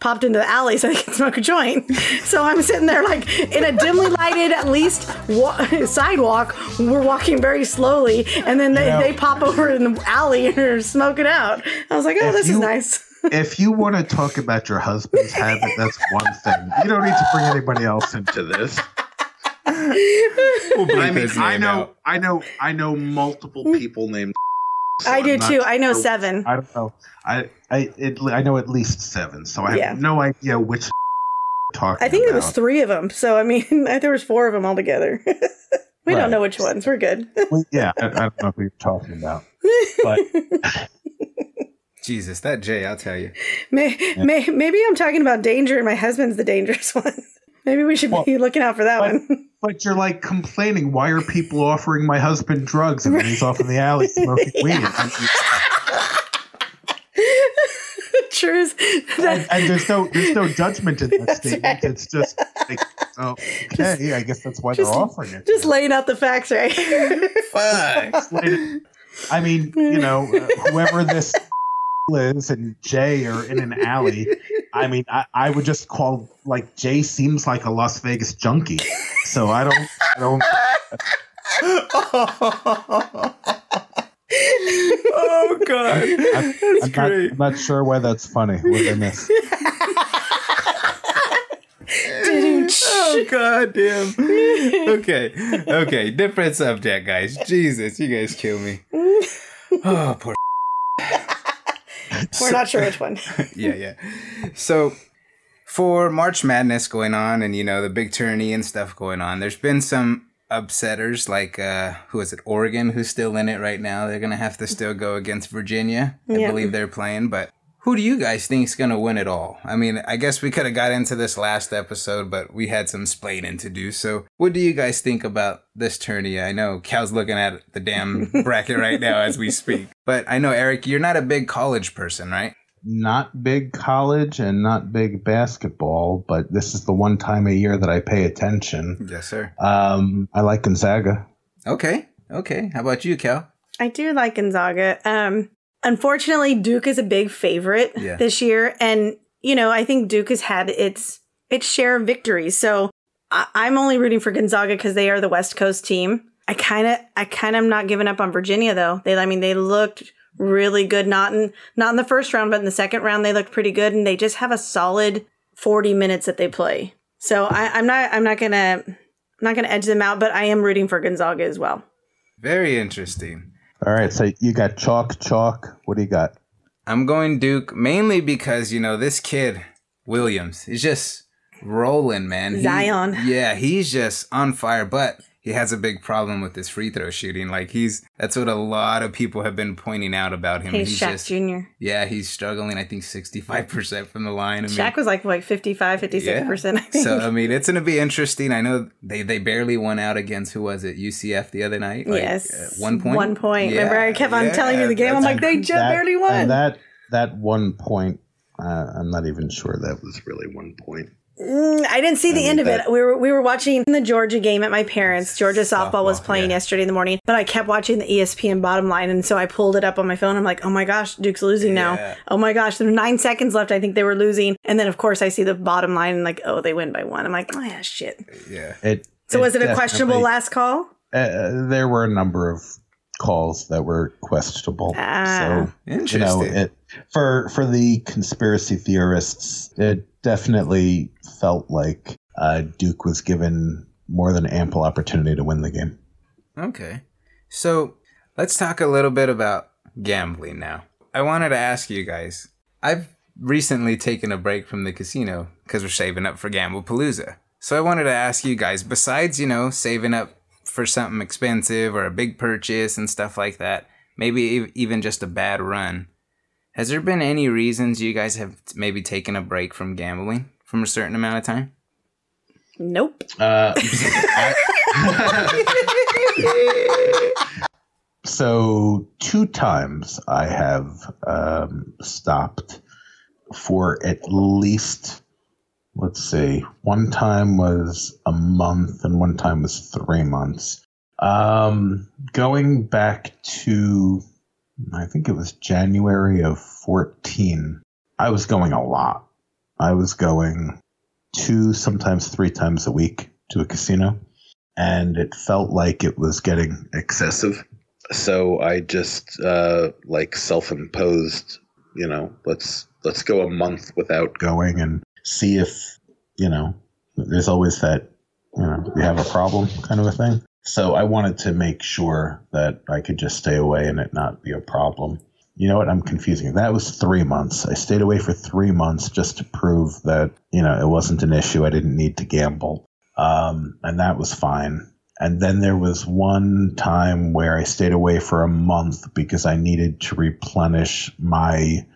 popped into the alley so they could smoke a joint. So I'm sitting there like in a dimly lighted, at least wa- sidewalk. We're walking very slowly, and then they, You know- they pop over in the alley and are smoking out. I was like, oh, If this is nice. if you want to talk about your husband's habit, that's one thing. You don't need to bring anybody else into this. We'll I mean, I know, out. I know, I know multiple people named so I I'm do not too. I know sure- seven. I don't know. I I it, I know at least seven, so I have Yeah. no idea which talking. I think there was three of them. So I mean, there was four of them altogether. we Right. don't know which ones. We're good. Well, yeah, I, I don't know who you're talking about, but Jesus, that Jay, I'll tell you. may, may, maybe I'm talking about danger, and my husband's the dangerous one. Maybe we should be looking out for that one. but you're like complaining. Why are people offering my husband drugs and then he's off in the alley smoking weed? And, Truth. and, and there's no there's no judgment in that That's statement. right. It's just like, oh, okay, I guess that's why Just- they're offering it. Just laying out the facts, right? Fuck. I mean, you know, uh, whoever this is and Jay are in an alley. I mean, I, I would just call like Jay seems like a Las Vegas junkie. So I don't, I don't. oh god, I'm, I'm not, I'm not sure why that's funny. What did I miss? oh god damn. Okay. Okay. Different subject, guys. Jesus, you guys kill me. Oh poor We're not sure which one. yeah, yeah. So for March Madness going on and you know the big tourney and stuff going on, there's been some upsetters like uh who is it Oregon who's still in it right now. They're going to have to still go against Virginia. I Yeah. believe they're playing, but who do you guys think is going to win it all? I mean, I guess we could have got into this last episode, but we had some splaining to do. So, what do you guys think about this tourney? I know Cal's looking at the damn bracket right now as we speak. But I know Eric, you're not a big college person, right? Not big college and not big basketball, but this is the one time a year that I pay attention. Yes, sir. Um, I like Gonzaga. Okay. Okay. How about you, Cal? I do like Gonzaga. Um, unfortunately, Duke is a big favorite Yeah. this year, and you know I think Duke has had its its share of victories. So I, I'm only rooting for Gonzaga because they are the West Coast team. I kind of I kind of am not giving up on Virginia though. They I mean they looked really good not in not in the first round but in the second round they looked pretty good and they just have a solid 40 minutes that they play. So I, I'm not I'm not gonna I'm not gonna edge them out, but I am rooting for Gonzaga as well. Very interesting. All right, so you got chalk, chalk. What do you got? I'm going Duke mainly because, you know, this kid, Williams, is just rolling, man. He- Zion. yeah, he's just on fire, but he has a big problem with his free throw shooting. Like he's that's what a lot of people have been pointing out about him. He's Shaq Jr. Yeah, he's struggling, I think 65% from the line. I mean, Shaq was like like 55, 56%, I think. So I mean, it's gonna be interesting. I know they they barely won out against who was it? UCF the other night. Like, yes. uh, one point. One point. Remember, I kept on yeah, telling you the game. I'm like, they just That- barely won. and that that one point, uh, I'm not even sure that was really one point. Mm, I didn't see the I end mean, of it. We were we were watching the Georgia game at my parents. Georgia softball, was playing yeah. yesterday in the morning, but I kept watching the ESPN bottom line, and so I pulled it up on my phone. I'm like, oh my gosh, Duke's losing Yeah. now. Oh my gosh, there's nine seconds left. I think they were losing, and then of course I see the bottom line and like, oh, they win by one. I'm like, oh yeah, shit. Yeah. It. So was it a questionable last call? Uh, there were a number of calls that were questionable. Ah. so you know, it for for the conspiracy theorists, it definitely felt like uh, Duke was given more than ample opportunity to win the game. Okay. So let's talk a little bit about gambling now. I wanted to ask you guys I've recently taken a break from the casino because we're saving up for Gamble Palooza. So I wanted to ask you guys, besides, you know, saving up for something expensive or a big purchase and stuff like that, maybe even just a bad run, has there been any reasons you guys have maybe taken a break from gambling from a certain amount of time? Nope. Uh, so two times I have um, stopped for at least let's see one time was a month and one time was three months um, going back to i think it was january of 14 i was going a lot. I was going two sometimes three times a week to a casino and it felt like it was getting excessive. So i just uh, like self-imposed you know let's let's go a month without going and see if you know there's always that you know we have a problem kind of a thing So I wanted to make sure that I could just stay away and it not be a problem. You know what? I'm confusing. That was three months. I stayed away for three months just to prove that, you know, it wasn't an issue. I didn't need to gamble. Um, and that was fine. And then there was one time where I stayed away for a month because I needed to replenish my.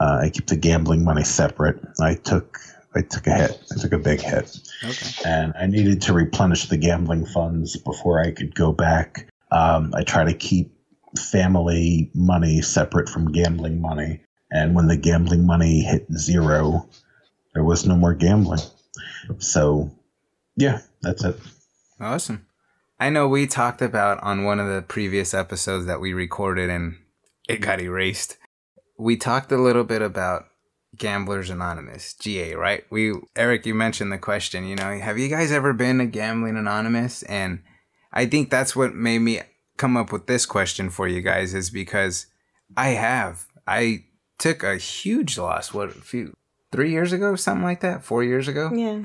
Uh, I keep the gambling money separate. I took I took a hit. I took a big hit, Okay. and I needed to replenish the gambling funds before I could go back. Um, I try to keep family money separate from gambling money, and when the gambling money hit zero, there was no more gambling. So, yeah, that's it. Awesome. I know we talked about on one of the previous episodes that we recorded and it got erased. We talked a little bit about Gamblers Anonymous, GA, right? We Eric, you mentioned the question, you know, have you guys ever been a gambling anonymous? And I think that's what made me come up with this question for you guys is because I have. I took a huge loss what a few 3 years ago, something like that, 4 years ago. Yeah.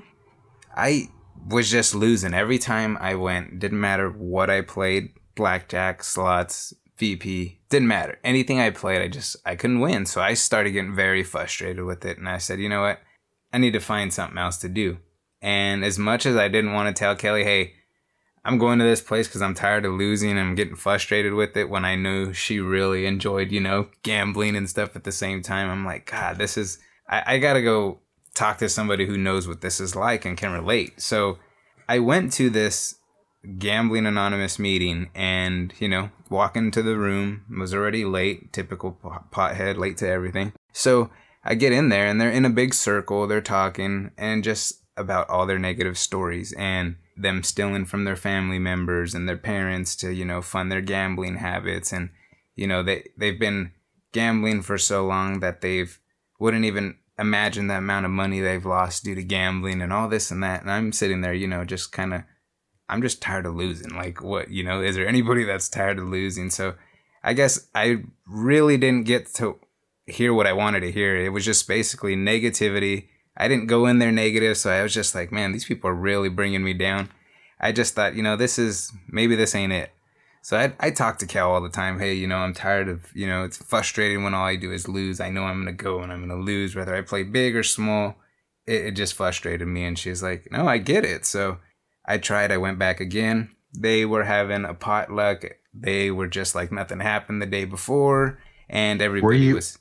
I was just losing every time I went. Didn't matter what I played, blackjack, slots, VP, didn't matter. Anything I played, I just I couldn't win. So I started getting very frustrated with it and I said, "You know what? I need to find something else to do." And as much as I didn't want to tell Kelly, "Hey, I'm going to this place because I'm tired of losing and I'm getting frustrated with it," when I knew she really enjoyed, you know, gambling and stuff at the same time, I'm like, "God, this is I, I gotta go talk to somebody who knows what this is like and can relate. So I went to this gambling anonymous meeting and, you know, walk into the room, was already late, typical pothead, late to everything. So I get in there and they're in a big circle, they're talking and just about all their negative stories and them stealing from their family members and their parents to, you know, fund their gambling habits and you know, they they've been gambling for so long that they've wouldn't even imagine the amount of money they've lost due to gambling and all this and that. And I'm sitting there, you know, just kind of, I'm just tired of losing. Like, what, you know, is there anybody that's tired of losing? So I guess I really didn't get to hear what I wanted to hear. It was just basically negativity. I didn't go in there negative. So I was just like, man, these people are really bringing me down. I just thought, you know, this is, maybe this ain't it. So I, I talk to Cal all the time. Hey, you know, I'm tired of, you know, it's frustrating when all I do is lose. I know I'm going to go and I'm going to lose, whether I play big or small. It, it just frustrated me. And she's like, no, I get it. So I tried. I went back again. They were having a potluck. They were just like nothing happened the day before. And everybody you, was.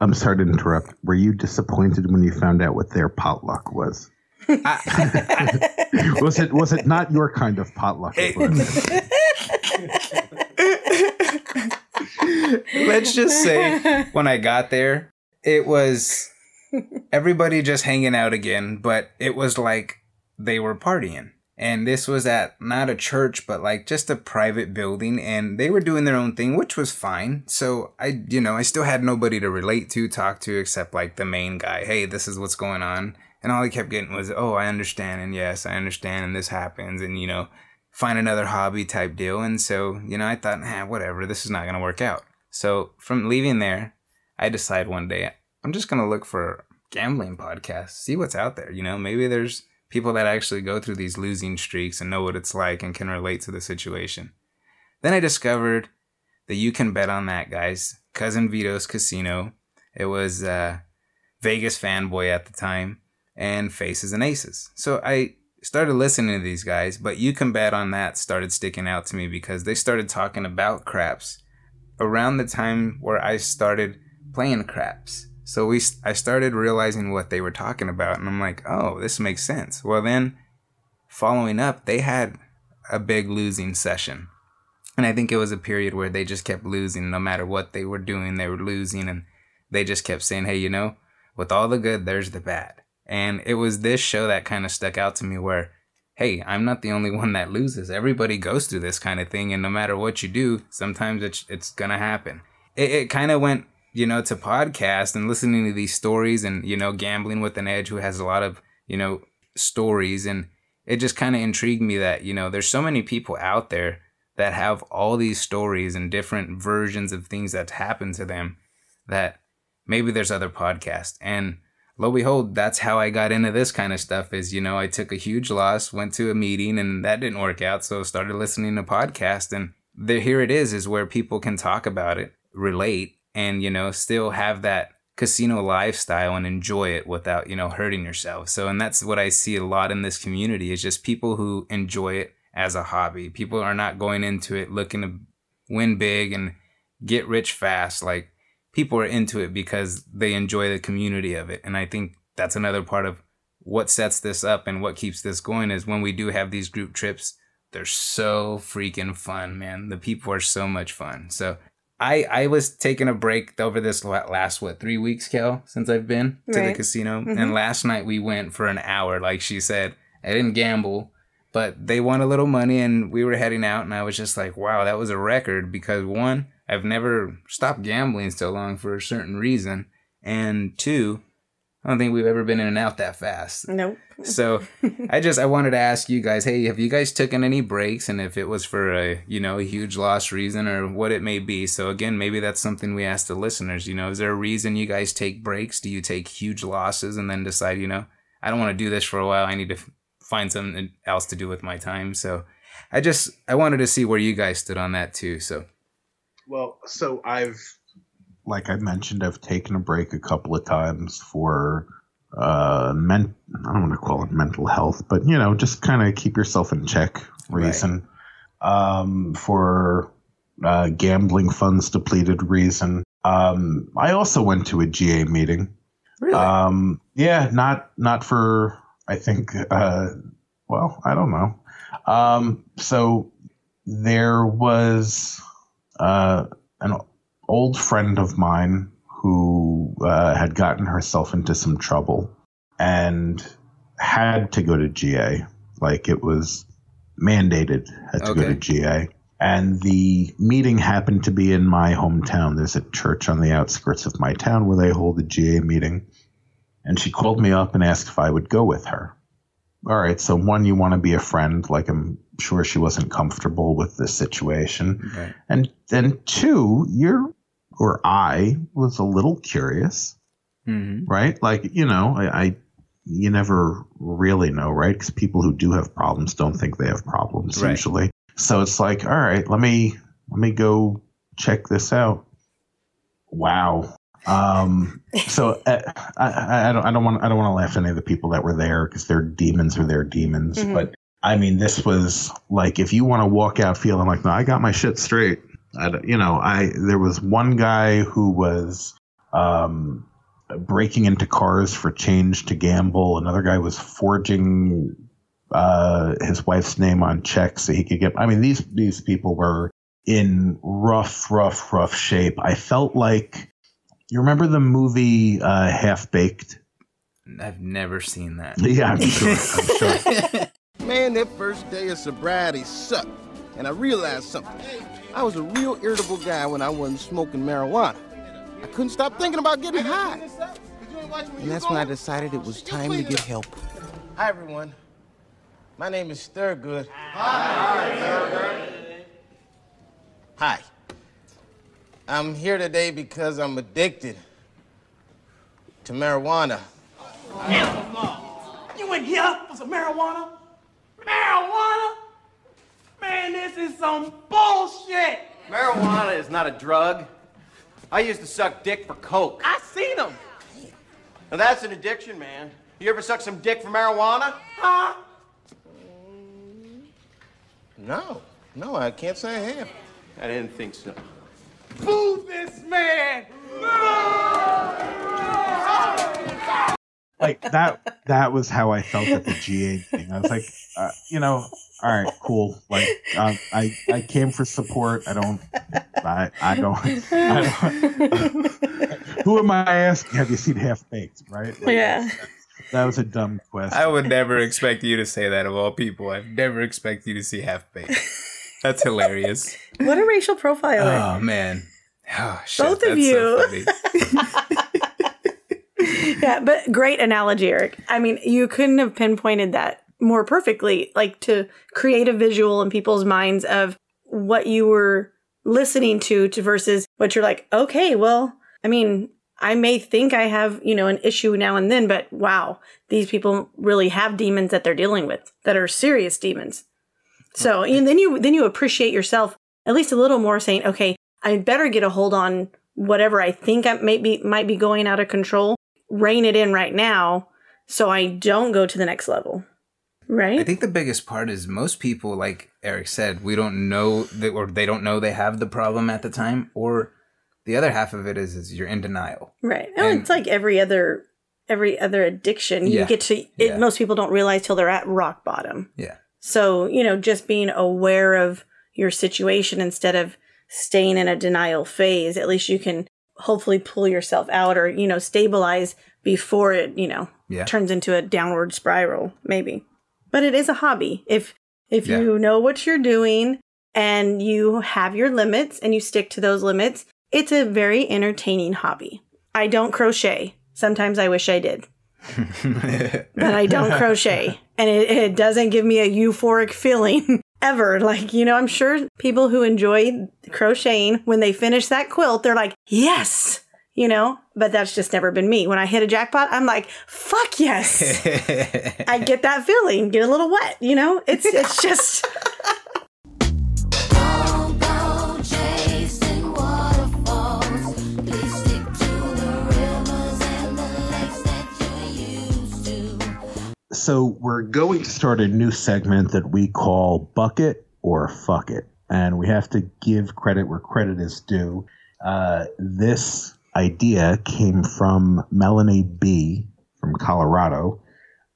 I'm sorry to interrupt. Were you disappointed when you found out what their potluck was? was it was it not your kind of potluck? Let's just say when I got there, it was everybody just hanging out again, but it was like they were partying. And this was at not a church, but like just a private building, and they were doing their own thing, which was fine. So I, you know, I still had nobody to relate to, talk to, except like the main guy. Hey, this is what's going on. And all he kept getting was, oh, I understand, and yes, I understand, and this happens, and you know, find another hobby type deal. And so, you know, I thought, nah, whatever, this is not going to work out. So from leaving there, I decide one day, I'm just going to look for gambling podcasts, see what's out there. You know, maybe there's people that actually go through these losing streaks and know what it's like and can relate to the situation. Then I discovered that you can bet on that, guys. Cousin Vito's Casino. It was Vegas fanboy at the time and Faces and Aces. So I started listening to these guys, but you can bet on that started sticking out to me because they started talking about craps around the time where I started playing craps. So we I started realizing what they were talking about and I'm like, "Oh, this makes sense." Well, then following up, they had a big losing session. And I think it was a period where they just kept losing no matter what they were doing, they were losing and they just kept saying, "Hey, you know, with all the good, there's the bad." And it was this show that kind of stuck out to me where, hey, I'm not the only one that loses. Everybody goes through this kind of thing. And no matter what you do, sometimes it's, it's going to happen. It, it kind of went, you know, to podcast and listening to these stories and, you know, gambling with an edge who has a lot of, you know, stories. And it just kind of intrigued me that, you know, there's so many people out there that have all these stories and different versions of things that happened to them that maybe there's other podcasts. And lo behold, that's how I got into this kind of stuff. Is you know, I took a huge loss, went to a meeting, and that didn't work out. So started listening to podcast, and there here it is, is where people can talk about it, relate, and you know, still have that casino lifestyle and enjoy it without you know hurting yourself. So, and that's what I see a lot in this community is just people who enjoy it as a hobby. People are not going into it looking to win big and get rich fast. Like people are into it because they enjoy the community of it. And I think that's another part of what sets this up and what keeps this going is when we do have these group trips, they're so freaking fun, man. The people are so much fun. So I I was taking a break over this last what three weeks, Kel, since I've been to right. the casino. Mm-hmm. And last night we went for an hour, like she said. I didn't gamble, but they won a little money, and we were heading out, and I was just like, wow, that was a record because one, I've never stopped gambling so long for a certain reason. And two, I don't think we've ever been in and out that fast. Nope. so I just I wanted to ask you guys, hey, have you guys taken any breaks and if it was for a, you know, a huge loss reason or what it may be. So again, maybe that's something we ask the listeners, you know, is there a reason you guys take breaks? Do you take huge losses and then decide, you know, I don't want to do this for a while. I need to find something else to do with my time. So I just I wanted to see where you guys stood on that too. So well, so I've, like I mentioned, I've taken a break a couple of times for uh men I don't want to call it mental health, but you know, just kind of keep yourself in check reason. Right. Um for uh gambling funds depleted reason. Um I also went to a GA meeting. Really? Um yeah, not not for I think uh well, I don't know. Um so there was uh, an old friend of mine who uh, had gotten herself into some trouble and had to go to GA. Like it was mandated, had to okay. go to GA. And the meeting happened to be in my hometown. There's a church on the outskirts of my town where they hold a GA meeting. And she called me up and asked if I would go with her. All right, so one, you want to be a friend, like I'm sure she wasn't comfortable with the situation. Right. And then two, you're or I was a little curious, mm-hmm. right? Like you know, I, I, you never really know, right? Because people who do have problems don't think they have problems right. usually. So it's like, all right, let me let me go check this out. Wow. Um, so uh, I, I, don't I don't want I don't want to laugh at any of the people that were there because they're demons or they're demons, mm-hmm. but I mean, this was like if you want to walk out feeling like, no, I got my shit straight. I, you know, I there was one guy who was um, breaking into cars for change to gamble. Another guy was forging uh, his wife's name on checks so he could get. I mean, these these people were in rough, rough, rough shape. I felt like you remember the movie uh, Half Baked. I've never seen that. Yeah, I'm sure. I'm sure. Man, that first day of sobriety sucked. And I realized something. I was a real irritable guy when I wasn't smoking marijuana. I couldn't stop thinking about getting high. And that's when I decided it was time to get help. Hi, everyone. My name is Thurgood. Hi. Hi. I'm here today because I'm addicted to marijuana. You went here for some marijuana? Marijuana? Man, this is some bullshit. Marijuana is not a drug. I used to suck dick for coke. I seen them. Now that's an addiction, man. You ever suck some dick for marijuana? Huh? No. No, I can't say I have. I didn't think so. Boo this man! like that that was how I felt at the GA thing. I was like, uh, you know, all right, cool. Like uh, I I came for support. I don't I I don't, I don't who am I asking? Have you seen Half Baked? Right? Like, yeah. That was a dumb question. I would never expect you to say that of all people. I've never expect you to see Half Baked. That's hilarious. What a racial profiler. Oh man. Oh, shit, Both of you. So yeah, but great analogy, Eric. I mean, you couldn't have pinpointed that more perfectly, like to create a visual in people's minds of what you were listening to to versus what you're like, okay, well, I mean, I may think I have, you know, an issue now and then, but wow, these people really have demons that they're dealing with that are serious demons. So, and then you then you appreciate yourself at least a little more saying, okay, I better get a hold on whatever I think I might be might be going out of control, rein it in right now so I don't go to the next level. Right? I think the biggest part is most people, like Eric said, we don't know that, or they don't know they have the problem at the time, or the other half of it is is you're in denial. Right. And it's like every other every other addiction. You Yeah. get to it Yeah. most people don't realize till they're at rock bottom. Yeah. So, you know, just being aware of your situation instead of staying in a denial phase, at least you can hopefully pull yourself out or, you know, stabilize before it, you know, Yeah. turns into a downward spiral, maybe. But it is a hobby. If if Yeah. you know what you're doing and you have your limits and you stick to those limits, it's a very entertaining hobby. I don't crochet. Sometimes I wish I did but I don't crochet. And it, it doesn't give me a euphoric feeling ever. Like, you know, I'm sure people who enjoy crocheting, when they finish that quilt, they're like, yes, you know, but that's just never been me. When I hit a jackpot, I'm like, fuck yes. I get that feeling, get a little wet, you know? It's, it's just. So we're going to start a new segment that we call Bucket or Fuck It. And we have to give credit where credit is due. Uh, this idea came from Melanie B. from Colorado.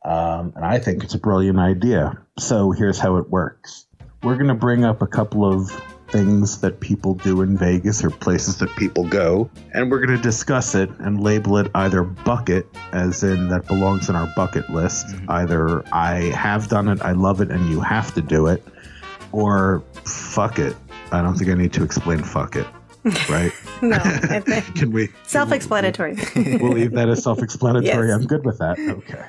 Um, and I think it's a brilliant idea. So here's how it works we're going to bring up a couple of things that people do in Vegas or places that people go, and we're going to discuss it and label it either bucket, as in that belongs in our bucket list. Either I have done it, I love it, and you have to do it, or fuck it. I don't think I need to explain fuck it, right? No, I Can we? self explanatory. we'll leave that as self-explanatory. Yes. I'm good with that. Okay.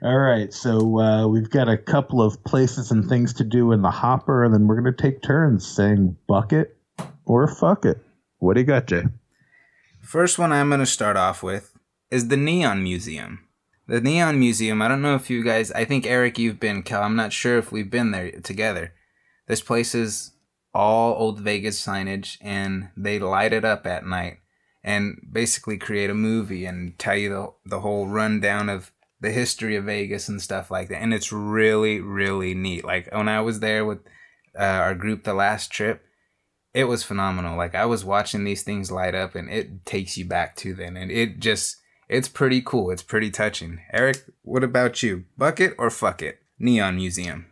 All right. So uh, we've got a couple of places and things to do in the hopper, and then we're going to take turns saying bucket or fuck it. What do you got, Jay? First one I'm going to start off with is the Neon Museum. The Neon Museum, I don't know if you guys, I think Eric, you've been, Cal, I'm not sure if we've been there together. This place is all old Vegas signage and they light it up at night and basically create a movie and tell you the, the whole rundown of the history of Vegas and stuff like that. And it's really, really neat. Like when I was there with uh, our group the last trip, it was phenomenal. Like I was watching these things light up and it takes you back to then. And it just, it's pretty cool. It's pretty touching. Eric, what about you? Bucket or fuck it? Neon Museum.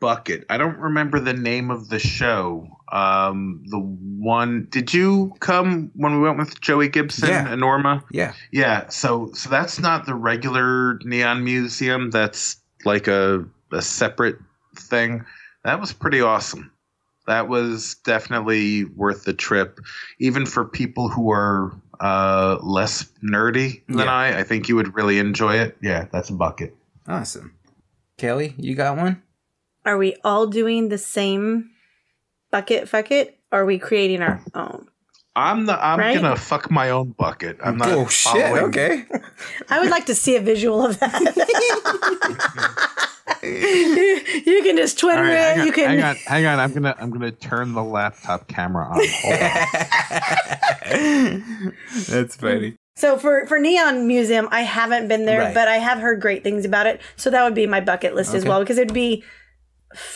Bucket. I don't remember the name of the show. Um, the one. Did you come when we went with Joey Gibson Yeah. and Norma? Yeah. Yeah. So, so that's not the regular Neon Museum. That's like a a separate thing. That was pretty awesome. That was definitely worth the trip, even for people who are uh, less nerdy than Yeah. I. I think you would really enjoy it. Yeah, that's a bucket. Awesome. Kelly, you got one? Are we all doing the same bucket fuck it? Or are we creating our own? I'm the I'm Right? gonna fuck my own bucket. I'm not. Oh, shit, following- okay. I would like to see a visual of that. you can just Twitter All right, hang it. on, You can. hang on, hang on. I'm gonna I'm gonna turn the laptop camera on. Hold on. That's funny. So for for Neon Museum, I haven't been there, Right. but I have heard great things about it. So that would be my bucket list as well because it'd be f-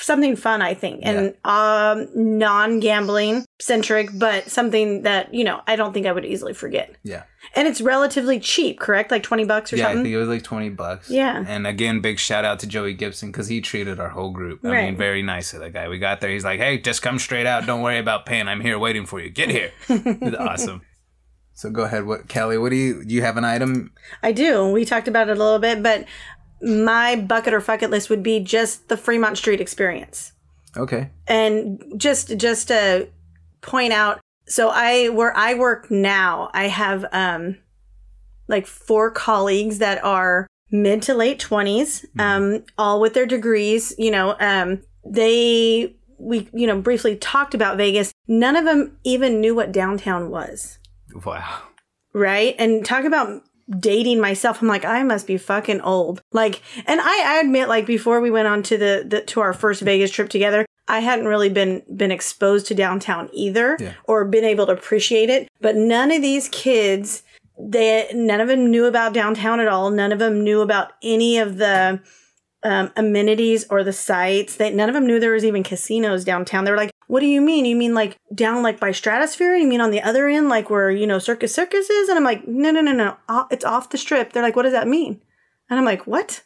something fun, I think, and um non gambling centric, but something that you know I don't think I would easily forget. Yeah. And it's relatively cheap, correct? Like twenty bucks or something. Yeah, I think it was like 20 bucks. Yeah. And again, big shout out to Joey Gibson because he treated our whole group. I Right. mean, very nice of that guy. We got there. He's like, hey, just come straight out. Don't worry about paying. I'm here waiting for you. Get here. It's awesome. So go ahead. What Kelly, what do you do you have an item? I do. We talked about it a little bit, but my bucket or fuck it list would be just the Fremont Street experience. Okay. and just just to point out so i where i work now i have um like four colleagues that are mid to late 20s um all with their degrees you know um they we you know briefly talked about vegas none of them even knew what downtown was Wow. right? And talk about dating myself. I'm like, I must be fucking old. Like, and I, I admit, like before we went on to the, the to our first Vegas trip together, I hadn't really been been exposed to downtown either, Yeah. or been able to appreciate it. But none of these kids, they none of them knew about downtown at all. None of them knew about any of the um, amenities or the sites. that none of them knew there was even casinos downtown. They were like, "What do you mean? You mean like down like by Stratosphere? You mean on the other end, like where you know Circus Circus is?" And I'm like, "No, no, no, no. It's off the strip." They're like, "What does that mean?" And I'm like, "What?"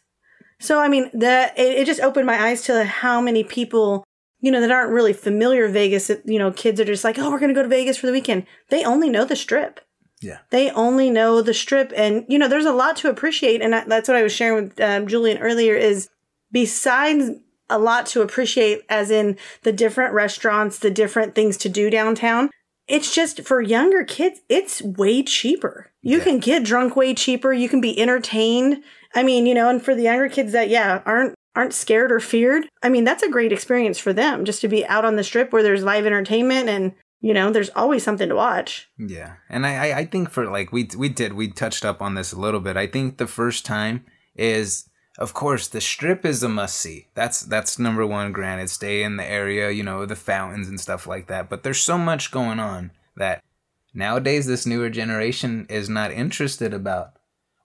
So I mean, that it, it just opened my eyes to how many people you know that aren't really familiar Vegas. You know, kids are just like, "Oh, we're gonna go to Vegas for the weekend." They only know the strip. Yeah. They only know the strip, and you know, there's a lot to appreciate, and that's what I was sharing with um, Julian earlier. Is besides a lot to appreciate, as in the different restaurants, the different things to do downtown. It's just for younger kids, it's way cheaper. You can get drunk way cheaper. You can be entertained. I mean, you know, and for the younger kids that yeah aren't aren't scared or feared, I mean, that's a great experience for them just to be out on the strip where there's live entertainment and you know, there's always something to watch. Yeah, and I, I think for like we we did we touched up on this a little bit. I think the first time is of course the strip is a must see. That's that's number one. Granted, stay in the area, you know, the fountains and stuff like that. But there's so much going on that nowadays this newer generation is not interested about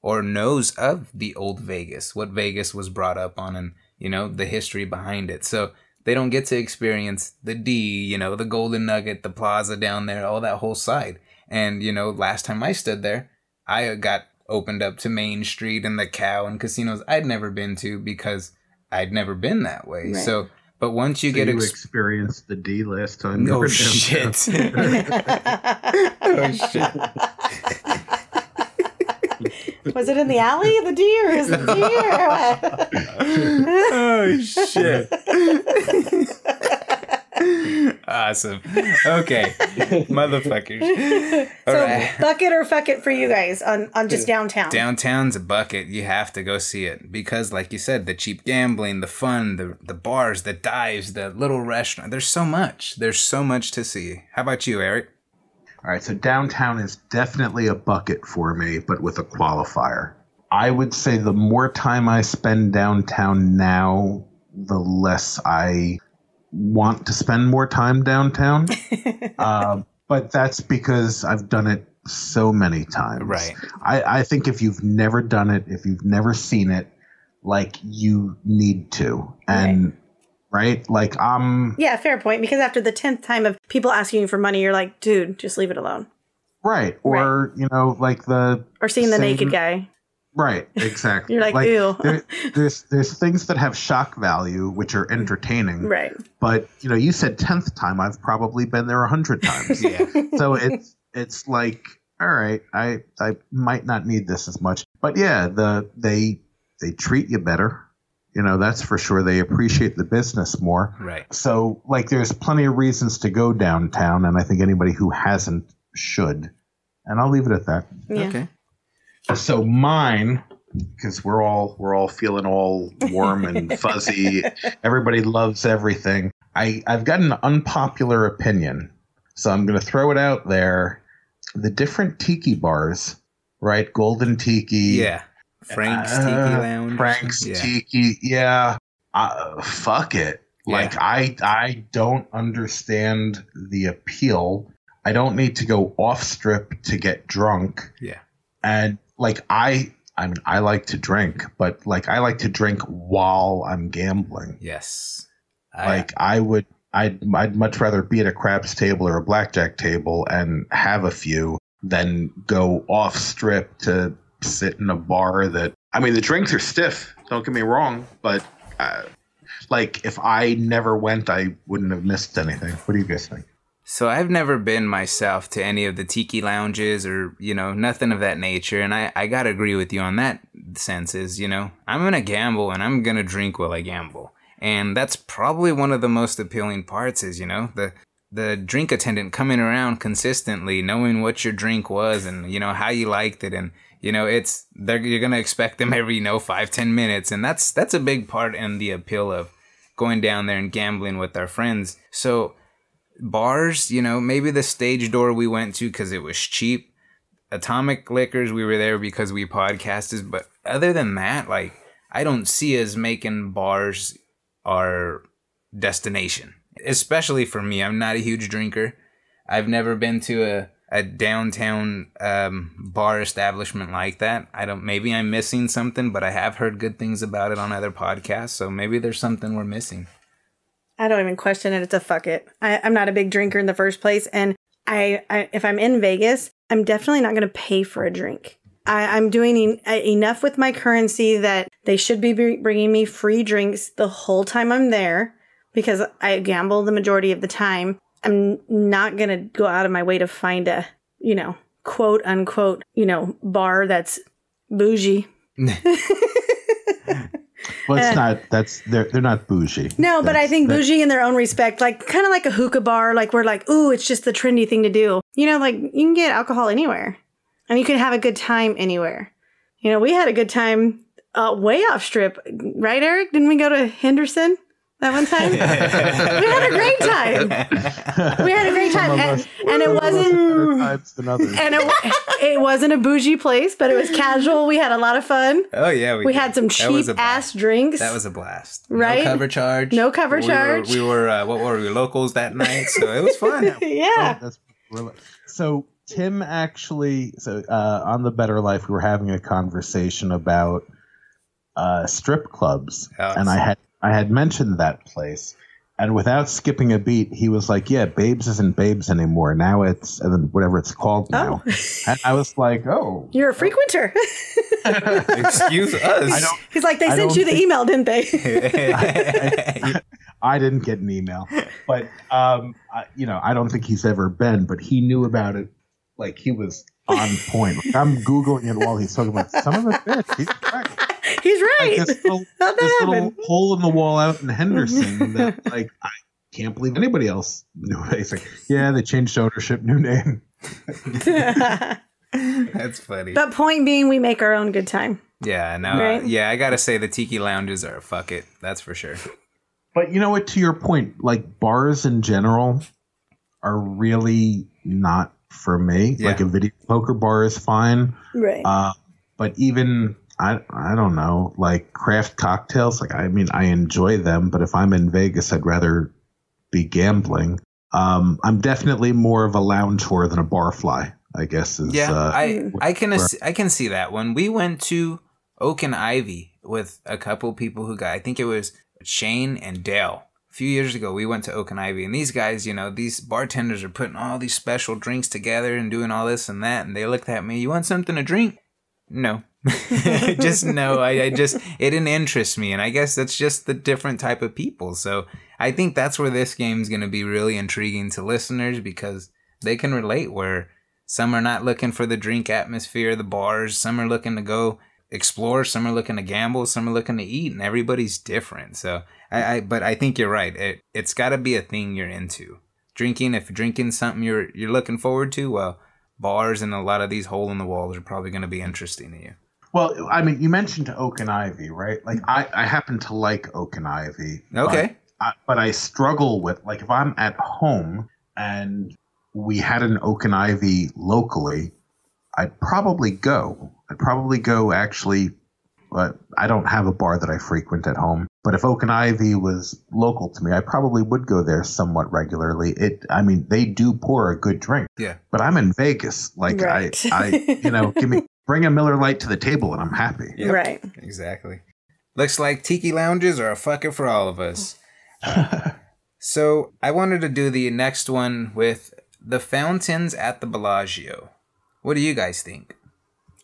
or knows of the old Vegas, what Vegas was brought up on, and you know the history behind it. So they don't get to experience the D, you know, the Golden Nugget, the Plaza down there, all that whole side. And you know, last time I stood there, I got opened up to Main Street and the Cow and casinos I'd never been to because I'd never been that way. Right. So, but once you So get you ex- experienced the D last time. you No were downtown. shit. oh shit. Was it in the alley? The deer is the deer. oh shit. awesome. Okay. Motherfuckers. All so right. bucket or fuck it for you guys on on just downtown. Downtown's a bucket. You have to go see it because, like you said, the cheap gambling, the fun, the the bars, the dives, the little restaurant. There's so much. There's so much to see. How about you, Eric? All right, so downtown is definitely a bucket for me, but with a qualifier. I would say the more time I spend downtown now, the less I want to spend more time downtown. uh, but that's because I've done it so many times. Right. I, I think if you've never done it, if you've never seen it, like you need to. And right, like I'm Yeah, fair point. Because after the tenth time of people asking you for money, you're like, dude, just leave it alone. right. Or, you know, like the Or seeing the same- naked guy. Right, exactly. You're like, ew. there- there's there's things that have shock value which are entertaining. Right. But you know, you said tenth time. I've probably been there a hundred times. yeah. So it's it's like, all right, I I might not need this as much. But yeah, the they they treat you better. You know, that's for sure. They appreciate the business more. Right. So like, there's plenty of reasons to go downtown, and I think anybody who hasn't should. And I'll leave it at that. Yeah. Okay. So mine, because we're all we're all feeling all warm and fuzzy. Everybody loves everything. I I've got an unpopular opinion, so I'm going to throw it out there. The different tiki bars, right? Golden Tiki, Yeah. Frank's Tiki uh, Lounge. Frank's Yeah. Tiki, yeah. Uh, fuck it. Like I I don't understand the appeal. I don't need to go off strip to get drunk Yeah. and like I I mean I like to drink, but like I like to drink while I'm gambling. Yes. like I would I'd I'd much rather be at a craps table or a blackjack table and have a few than go off strip to sit in a bar that I mean the drinks are stiff, don't get me wrong, but uh, like if I never went I wouldn't have missed anything. What do you guys think? So I've never been myself to any of the tiki lounges or, you know, nothing of that nature. And I, I gotta agree with you on that sense is, you know, I'm gonna gamble and I'm gonna drink while I gamble. And that's probably one of the most appealing parts is, you know, the the drink attendant coming around consistently, knowing what your drink was and, you know, how you liked it and you know, it's they're you're gonna expect them every, you know, five, ten minutes. And that's that's a big part in the appeal of going down there and gambling with our friends. So bars, you know, maybe the stage door we went to because it was cheap. Atomic Liquors, we were there because we podcasted, but other than that, like I don't see us making bars our destination. Especially for me, I'm not a huge drinker. I've never been to a a downtown um, bar establishment like that. I don't. Maybe I'm missing something, but I have heard good things about it on other podcasts. So maybe there's something we're missing. I don't even question it. It's a fuck it. I, I'm not a big drinker in the first place, and I, I if I'm in Vegas, I'm definitely not going to pay for a drink. I, I'm doing en- enough with my currency that they should be bringing me free drinks the whole time I'm there because I gamble the majority of the time. I'm not going to go out of my way to find a, you know, quote unquote, you know, bar that's bougie. Well, it's Uh, not. That's they're they're not bougie. No, but I That's- think bougie in their own respect, like kind of like a hookah bar, like we're like, ooh, it's just the trendy thing to do. You know, like you can get alcohol anywhere, and you can have a good time anywhere. You know, we had a good time uh, way off strip, right, Eric? Didn't we go to Henderson that one time? we had a great time. We had a great time, and, and it wasn't. times than. And it, it wasn't a bougie place, but it was casual. We had a lot of fun. Oh yeah, We had some cheap ass drinks. That was a blast. Right? No cover charge. No cover We were- charge. We were, uh, what were we locals that night? So it was fun. yeah. That's really, so Tim actually so uh, on the Better Life we were having a conversation about uh, strip clubs, and I had I had mentioned that place, and without skipping a beat, he was like, "Yeah, Babes isn't Babes anymore. Now it's and then whatever it's called now." and I was like, "Oh, You're a frequenter. Excuse us. I He's like, they I sent you the think- email, didn't they? I didn't get an email, but um, I, you know, I don't think he's ever been, but he knew about it. Like he was on point. Like, I'm googling it while he's talking about some of the bitch. He's right. He's right. Like this little, How'd that this little happen? hole in the wall out in Henderson that like I can't believe anybody else knew. He's like, yeah, they changed ownership, new name. That's funny. but point being, we make our own good time. Yeah, no, Right? yeah, I gotta say the tiki lounges are a fuck it. That's for sure. But you know what? To your point, like bars in general are really not for me. Yeah. Like a video poker bar is fine. Right. Uh, but even I I don't know, like craft cocktails, like I mean I enjoy them, but if I'm in Vegas I'd rather be gambling. Um, I'm definitely more of a lounge whore than a barfly, I guess is Yeah, uh, I I can where- I can see that. When we went to Oak and Ivy with a couple people who got, I think it was Shane and Dale. A few years ago, we went to Oak and Ivy, and these guys, you know, these bartenders are putting all these special drinks together and doing all this and that. And they looked at me, "You want something to drink?" No, just no. I, I just it didn't interest me, and I guess that's just the different type of people. So I think that's where this game's going to be really intriguing to listeners because they can relate. Where some are not looking for the drink atmosphere, the bars. Some are looking to go explore. Some are looking to gamble. Some are looking to eat, and everybody's different. So I, I but I think you're right. It it's got to be a thing you're into. Drinking, if drinking something you're you're looking forward to, well, bars and a lot of these hole in the walls are probably going to be interesting to you. Well, I mean, you mentioned Oak and Ivy, right? Like, I, I happen to like Oak and Ivy. Okay. But I, but I struggle with, like, if I'm at home and we had an Oak and Ivy locally, I'd probably go. I'd probably go actually, but I don't have a bar that I frequent at home. But if Oak and Ivy was local to me, I probably would go there somewhat regularly. It, I mean, they do pour a good drink. Yeah. But I'm in Vegas. Like, Right. I, I, you know, give me, bring a Miller Lite to the table and I'm happy. Yep, Right. Exactly. Looks like tiki lounges are a fucker for all of us. so I wanted to do the next one with the fountains at the Bellagio. What do you guys think?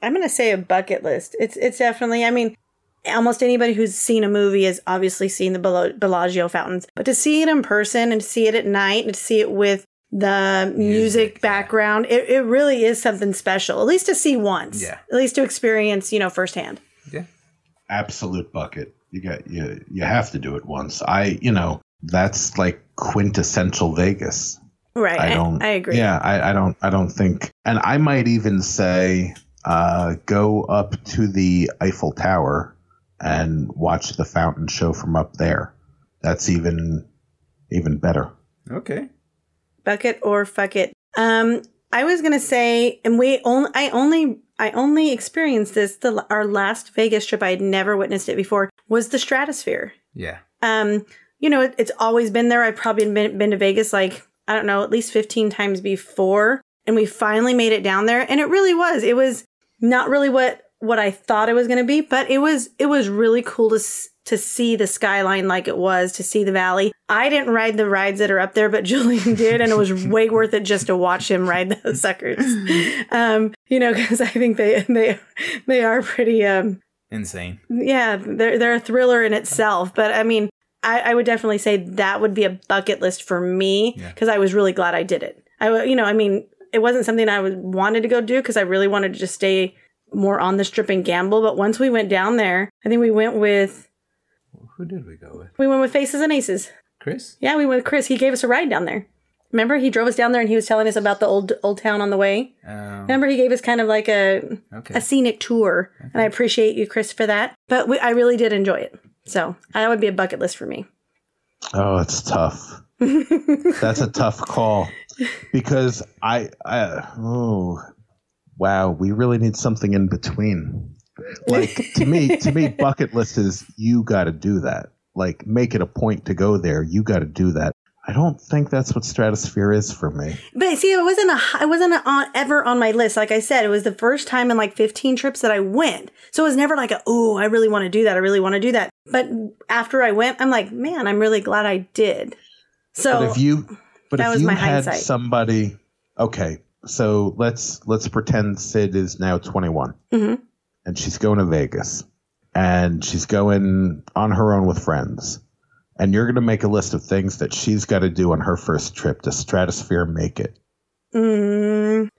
I'm gonna say a bucket list. It's it's definitely. I mean, almost anybody who's seen a movie has obviously seen the Bellagio fountains, but to see it in person and to see it at night and to see it with the music, background, it, it really is something special. At least to see once. Yeah. At least to experience, you know, firsthand. Yeah. Absolute bucket. You got you you have to do it once. I you know that's like quintessential Vegas. Right. I don't. I, agree. Yeah, I, I don't. I don't think. And I might even say, uh, go up to the Eiffel Tower and watch the fountain show from up there. That's even even better. Okay. Bucket or fuck it. Um, I was gonna say, and we only, I only, I only experienced this. The our last Vegas trip, I had never witnessed it before. Was the Stratosphere. Yeah. Um, you know, it, it's always been there. I've probably been been to Vegas like I don't know, at least fifteen times before, and we finally made it down there, and it really was. It was not really what what I thought it was going to be, but it was it was really cool to to see the skyline like it was, to see the valley. I didn't ride the rides that are up there, but Julian did, and it was way worth it just to watch him ride those suckers. Um, you know, because I think they they they are pretty um Insane. yeah, they're they're a thriller in itself. But I mean, I, I would definitely say that would be a bucket list for me because I was really glad I did it. I you know, I mean, it wasn't something I was wanted to go do because I really wanted to just stay more on the strip and gamble. But once we went down there, I think we went with Who did we go with? we went with Faces and Aces. Chris? Yeah, we went with Chris. He gave us a ride down there. Remember, he drove us down there and he was telling us about the old old town on the way. Um, Remember, he gave us kind of like a Okay. a scenic tour, and I appreciate you, Chris, for that. But we, I really did enjoy it, so that would be a bucket list for me. Oh, it's tough. That's a tough call because I, I oh wow, we really need something in between. Like to me, to me, bucket list is you got to do that. Like make it a point to go there. You got to do that. I don't think that's what stratosphere is for me. But see, it wasn't a it wasn't a, on, ever on my list. Like I said, it was the first time in like 15 trips that I went. So it was never like, oh, I really want to do that. I really want to do that. But after I went, I'm like, man, I'm really glad I did. So but if you, but that if was you my had hindsight. somebody, okay, so let's let's pretend Sid is now 21. Mhm. and she's going to Vegas and she's going on her own with friends. And you're going to make a list of things that she's got to do on her first trip. Does Stratosphere make it? mm,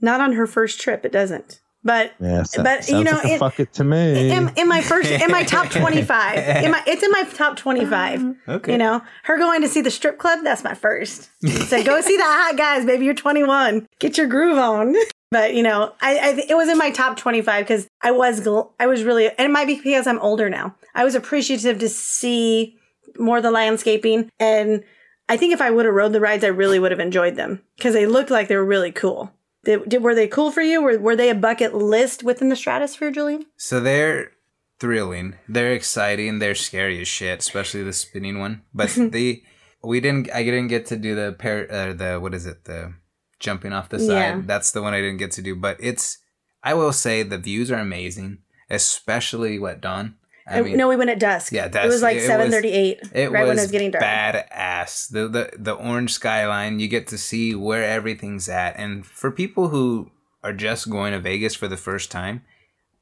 not on her first trip, it doesn't. But Yeah, so- but you know, like a it- fuck it to me. in, in my first in my top 25 in my it's in my top 25 um, Okay. you know? Her going to see the strip club that's my first. So go see the hot guys baby you're 21 get your groove on. But you know i, I it was in my top 25 because i was gl- i was really and it might be because i'm older now. I was appreciative to see more of the landscaping and i think if i would have rode the rides i really would have enjoyed them because they looked like they were really cool they, did, were they cool for you? Were, were they a bucket list within the stratosphere, Julian? So they're thrilling. They're exciting. They're scary as shit, especially the spinning one. But the we didn't. I didn't get to do the pair. Uh, the what is it? The jumping off the side. Yeah. That's the one I didn't get to do. But it's. I will say the views are amazing, especially what dawn. I mean, no, we went at dusk. Yeah, It was like seven thirty-eight, It right was when it was getting dark. badass. The, the the orange skyline. You get to see where everything's at, and for people who are just going to Vegas for the first time,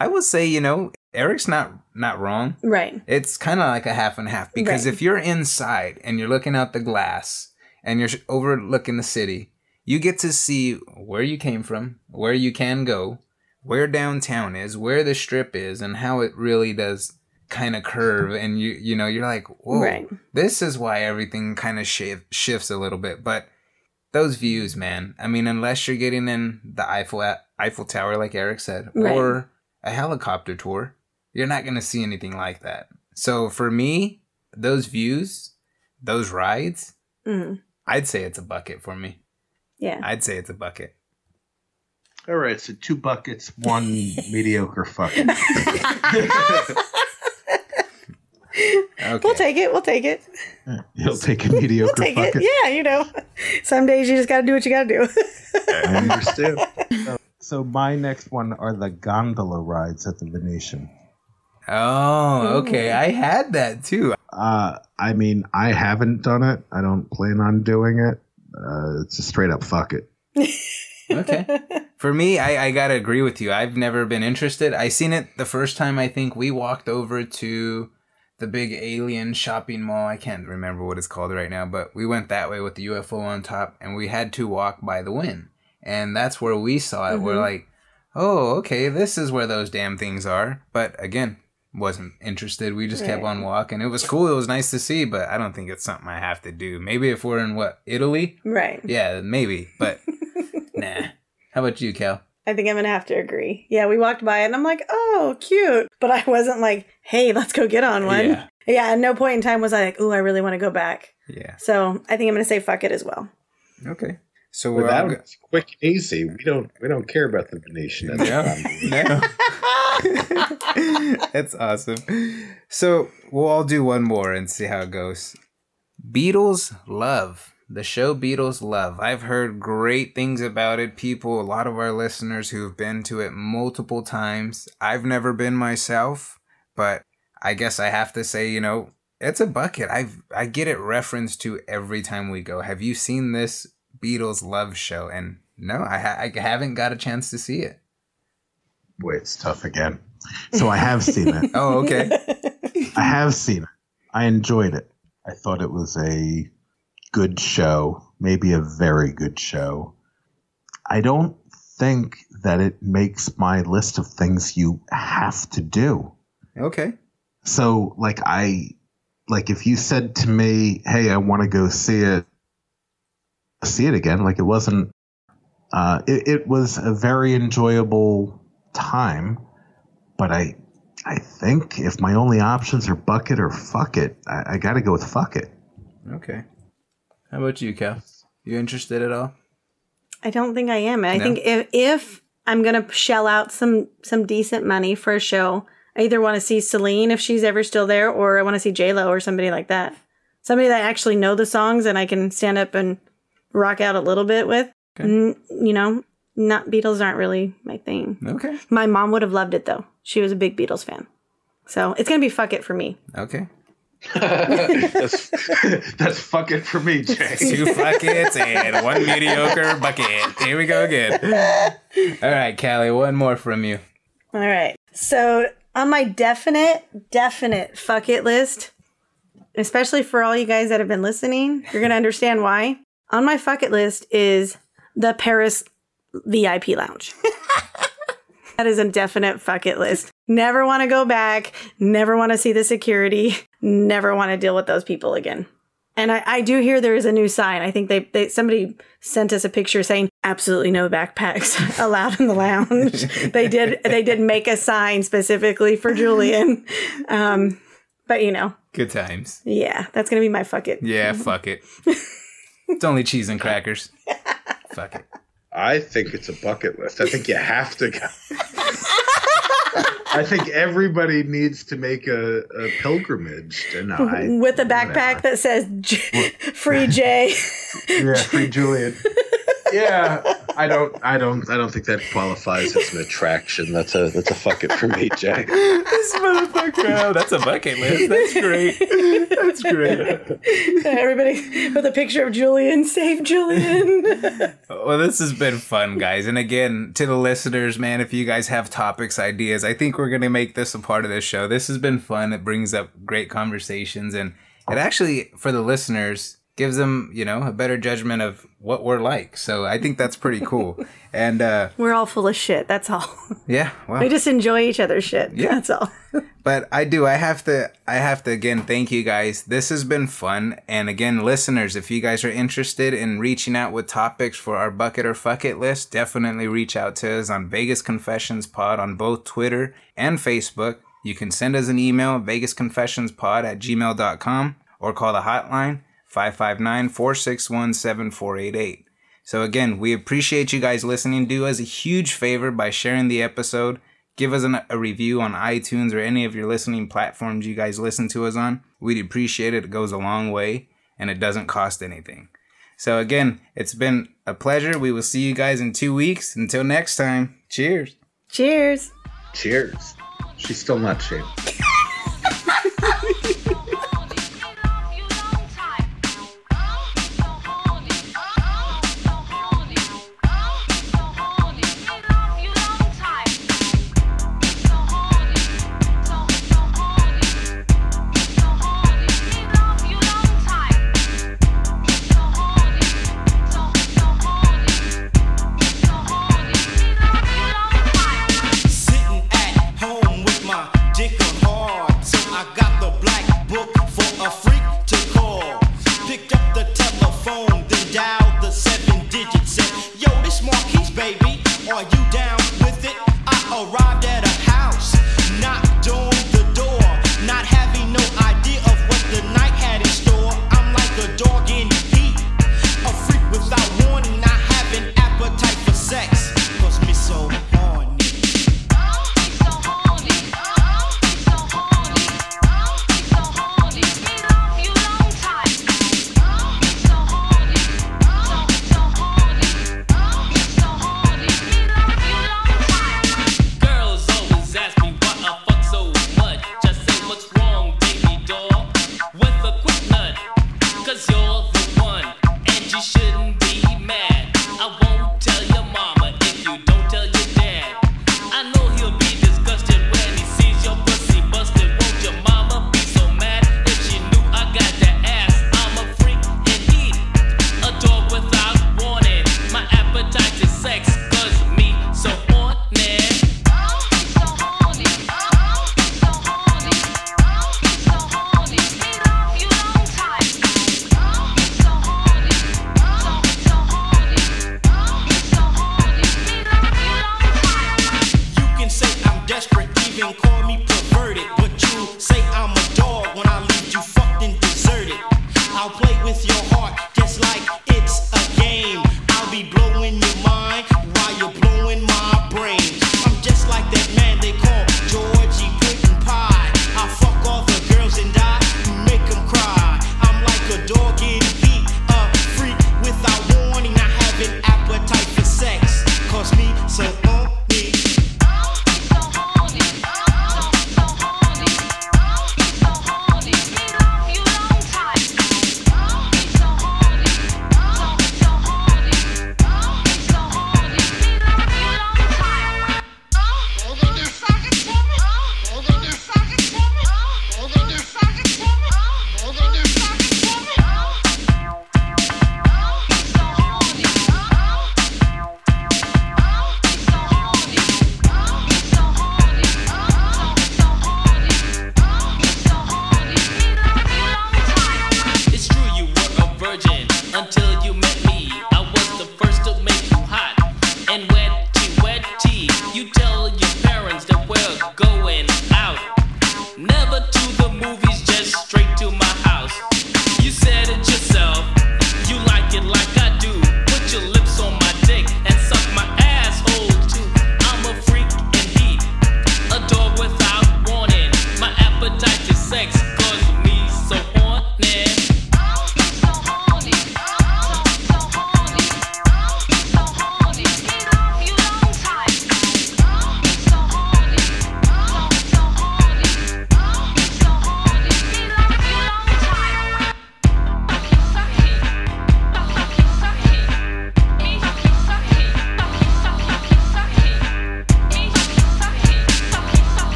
I would say you know Eric's not not wrong. Right. It's kind of like a half and half because Right. if you're inside and you're looking out the glass and you're overlooking the city, you get to see where you came from, where you can go, where downtown is, where the strip is, and how it really does kind of curve. And you you know you're like, whoa, Right. this is why everything kind of shift, shifts a little bit. But those views, man. I mean, unless you're getting in the Eiffel Eiffel Tower, like Eric said, Right. or a helicopter tour, you're not going to see anything like that. So for me, those views, those rides, Mhm. I'd say it's a bucket for me. Yeah. I'd say it's a bucket. All right, so two buckets, one mediocre fucking. We'll take it. We'll take it. You'll take a mediocre We'll take bucket. it. Yeah, you know. Some days you just got to do what you got to do. I understand. so, so my next one are the gondola rides at the Venetian. Oh, okay. I had that too. Uh, I mean, I haven't done it. I don't plan on doing it. Uh, it's a straight up fuck it. Okay. For me, I, I gotta agree with you. I've never been interested. I seen it the first time. I think we walked over to the big alien shopping mall. I can't remember what it's called right now, but we went that way with the UFO on top, and we had to walk by the Wynn, and that's where we saw it. We're Mhm. like, oh, okay, this is where those damn things are. But again, wasn't interested. We just kept on walking. It was cool. It was nice to see, but I don't think it's something I have to do. Maybe if we're in what Italy, right. yeah, maybe. But nah. How about you, Cal? I think I'm going to have to agree. Yeah, we walked by it and I'm like, oh, cute. But I wasn't like, hey, let's go get on one. Yeah. Yeah, at no point in time was I like, ooh, I really want to go back. Yeah. So I think I'm going to say fuck it as well. Okay. So we're Well, all that was quick and easy. We don't we don't care about the Venetian. at the No, no. That's awesome. So we'll all do one more and see how it goes. Beatles Love. The show Beatles Love. I've heard great things about it. People, a lot of our listeners who've been to it multiple times. I've never been myself, but I guess I have to say, you know, it's a bucket. I I get it referenced to every time we go. Have you seen this Beatles Love show? And no, I, ha- I haven't got a chance to see it. Boy, it's tough again. So I have seen it. Oh, okay. I have seen it. I enjoyed it. I thought it was a good show, maybe a very good show. I don't think that it makes my list of things you have to do. Okay. So, like, I, like, if you said to me, hey, I want to go see it, see it again, like, it wasn't, uh, it, it was a very enjoyable time, but I, I think if my only options are bucket or fuck it, I, I got to go with fuck it. Okay. How about you, Cal? You interested at all? I don't think I am. I No? think if if I'm gonna shell out some some decent money for a show, I either want to see Celine if she's ever still there, or I want to see J Lo or somebody like that. Somebody that I actually know the songs and I can stand up and rock out a little bit with. N- you know, not Beatles aren't really my thing. Okay. My mom would have loved it though. She was a big Beatles fan. So it's gonna be fuck it for me. Okay. That's that's fuck it for me, Jay. Two buckets and one mediocre bucket. Here we go again. All right, Callie, one more from you. All right. So on my definite, definite fuck it list, especially for all you guys that have been listening, you're gonna understand why. On my fuck it list is the Paris VIP lounge. that is a definite fuck it list. Never want to go back. Never want to see the security. Never want to deal with those people again. And I, I do hear there is a new sign. I think they, they somebody sent us a picture saying absolutely no backpacks allowed in the lounge. they did they did make a sign specifically for Julian. Um, but you know, Good times. yeah, that's gonna be my fuck it. Yeah, fuck it. It's only cheese and crackers. Fuck it. I think it's a bucket list. I think you have to go. I think everybody needs to make a, a pilgrimage. I, With a backpack that says J- "Free Jay." yeah, free Julian. Yeah, I don't, I don't, I don't think that qualifies as an attraction. That's a, that's a fuck it for me, Jay. this motherfucker. Oh, that's a bucket list. That's great. That's great. Uh, everybody with a picture of Julian. Save Julian. Well, this has been fun, guys. And again, to the listeners, man, if you guys have topics, ideas, I think we're going to make this a part of this show. This has been fun. It brings up great conversations. And it actually, for the listeners, gives them, you know, a better judgment of what we're like. So I think that's pretty cool. and uh, We're all full of shit. That's all. yeah, well. we just enjoy each other's shit. Yeah. That's all. but I do. I have to. I have to again thank you guys. This has been fun. And again, listeners, if you guys are interested in reaching out with topics for our bucket or fuck it list, definitely reach out to us on Vegas Confessions Pod on both Twitter and Facebook. You can send us an email, vegasconfessionspod at gmail.com, or call the hotline 559 461 7488. So again, we appreciate you guys listening. Do us a huge favor by sharing the episode. Give us an, a review on iTunes or any of your listening platforms you guys listen to us on. We'd appreciate it. It goes a long way and it doesn't cost anything. So again, it's been a pleasure. We will see you guys in two weeks. Until next time, cheers. Cheers. Cheers. She's still not shaved.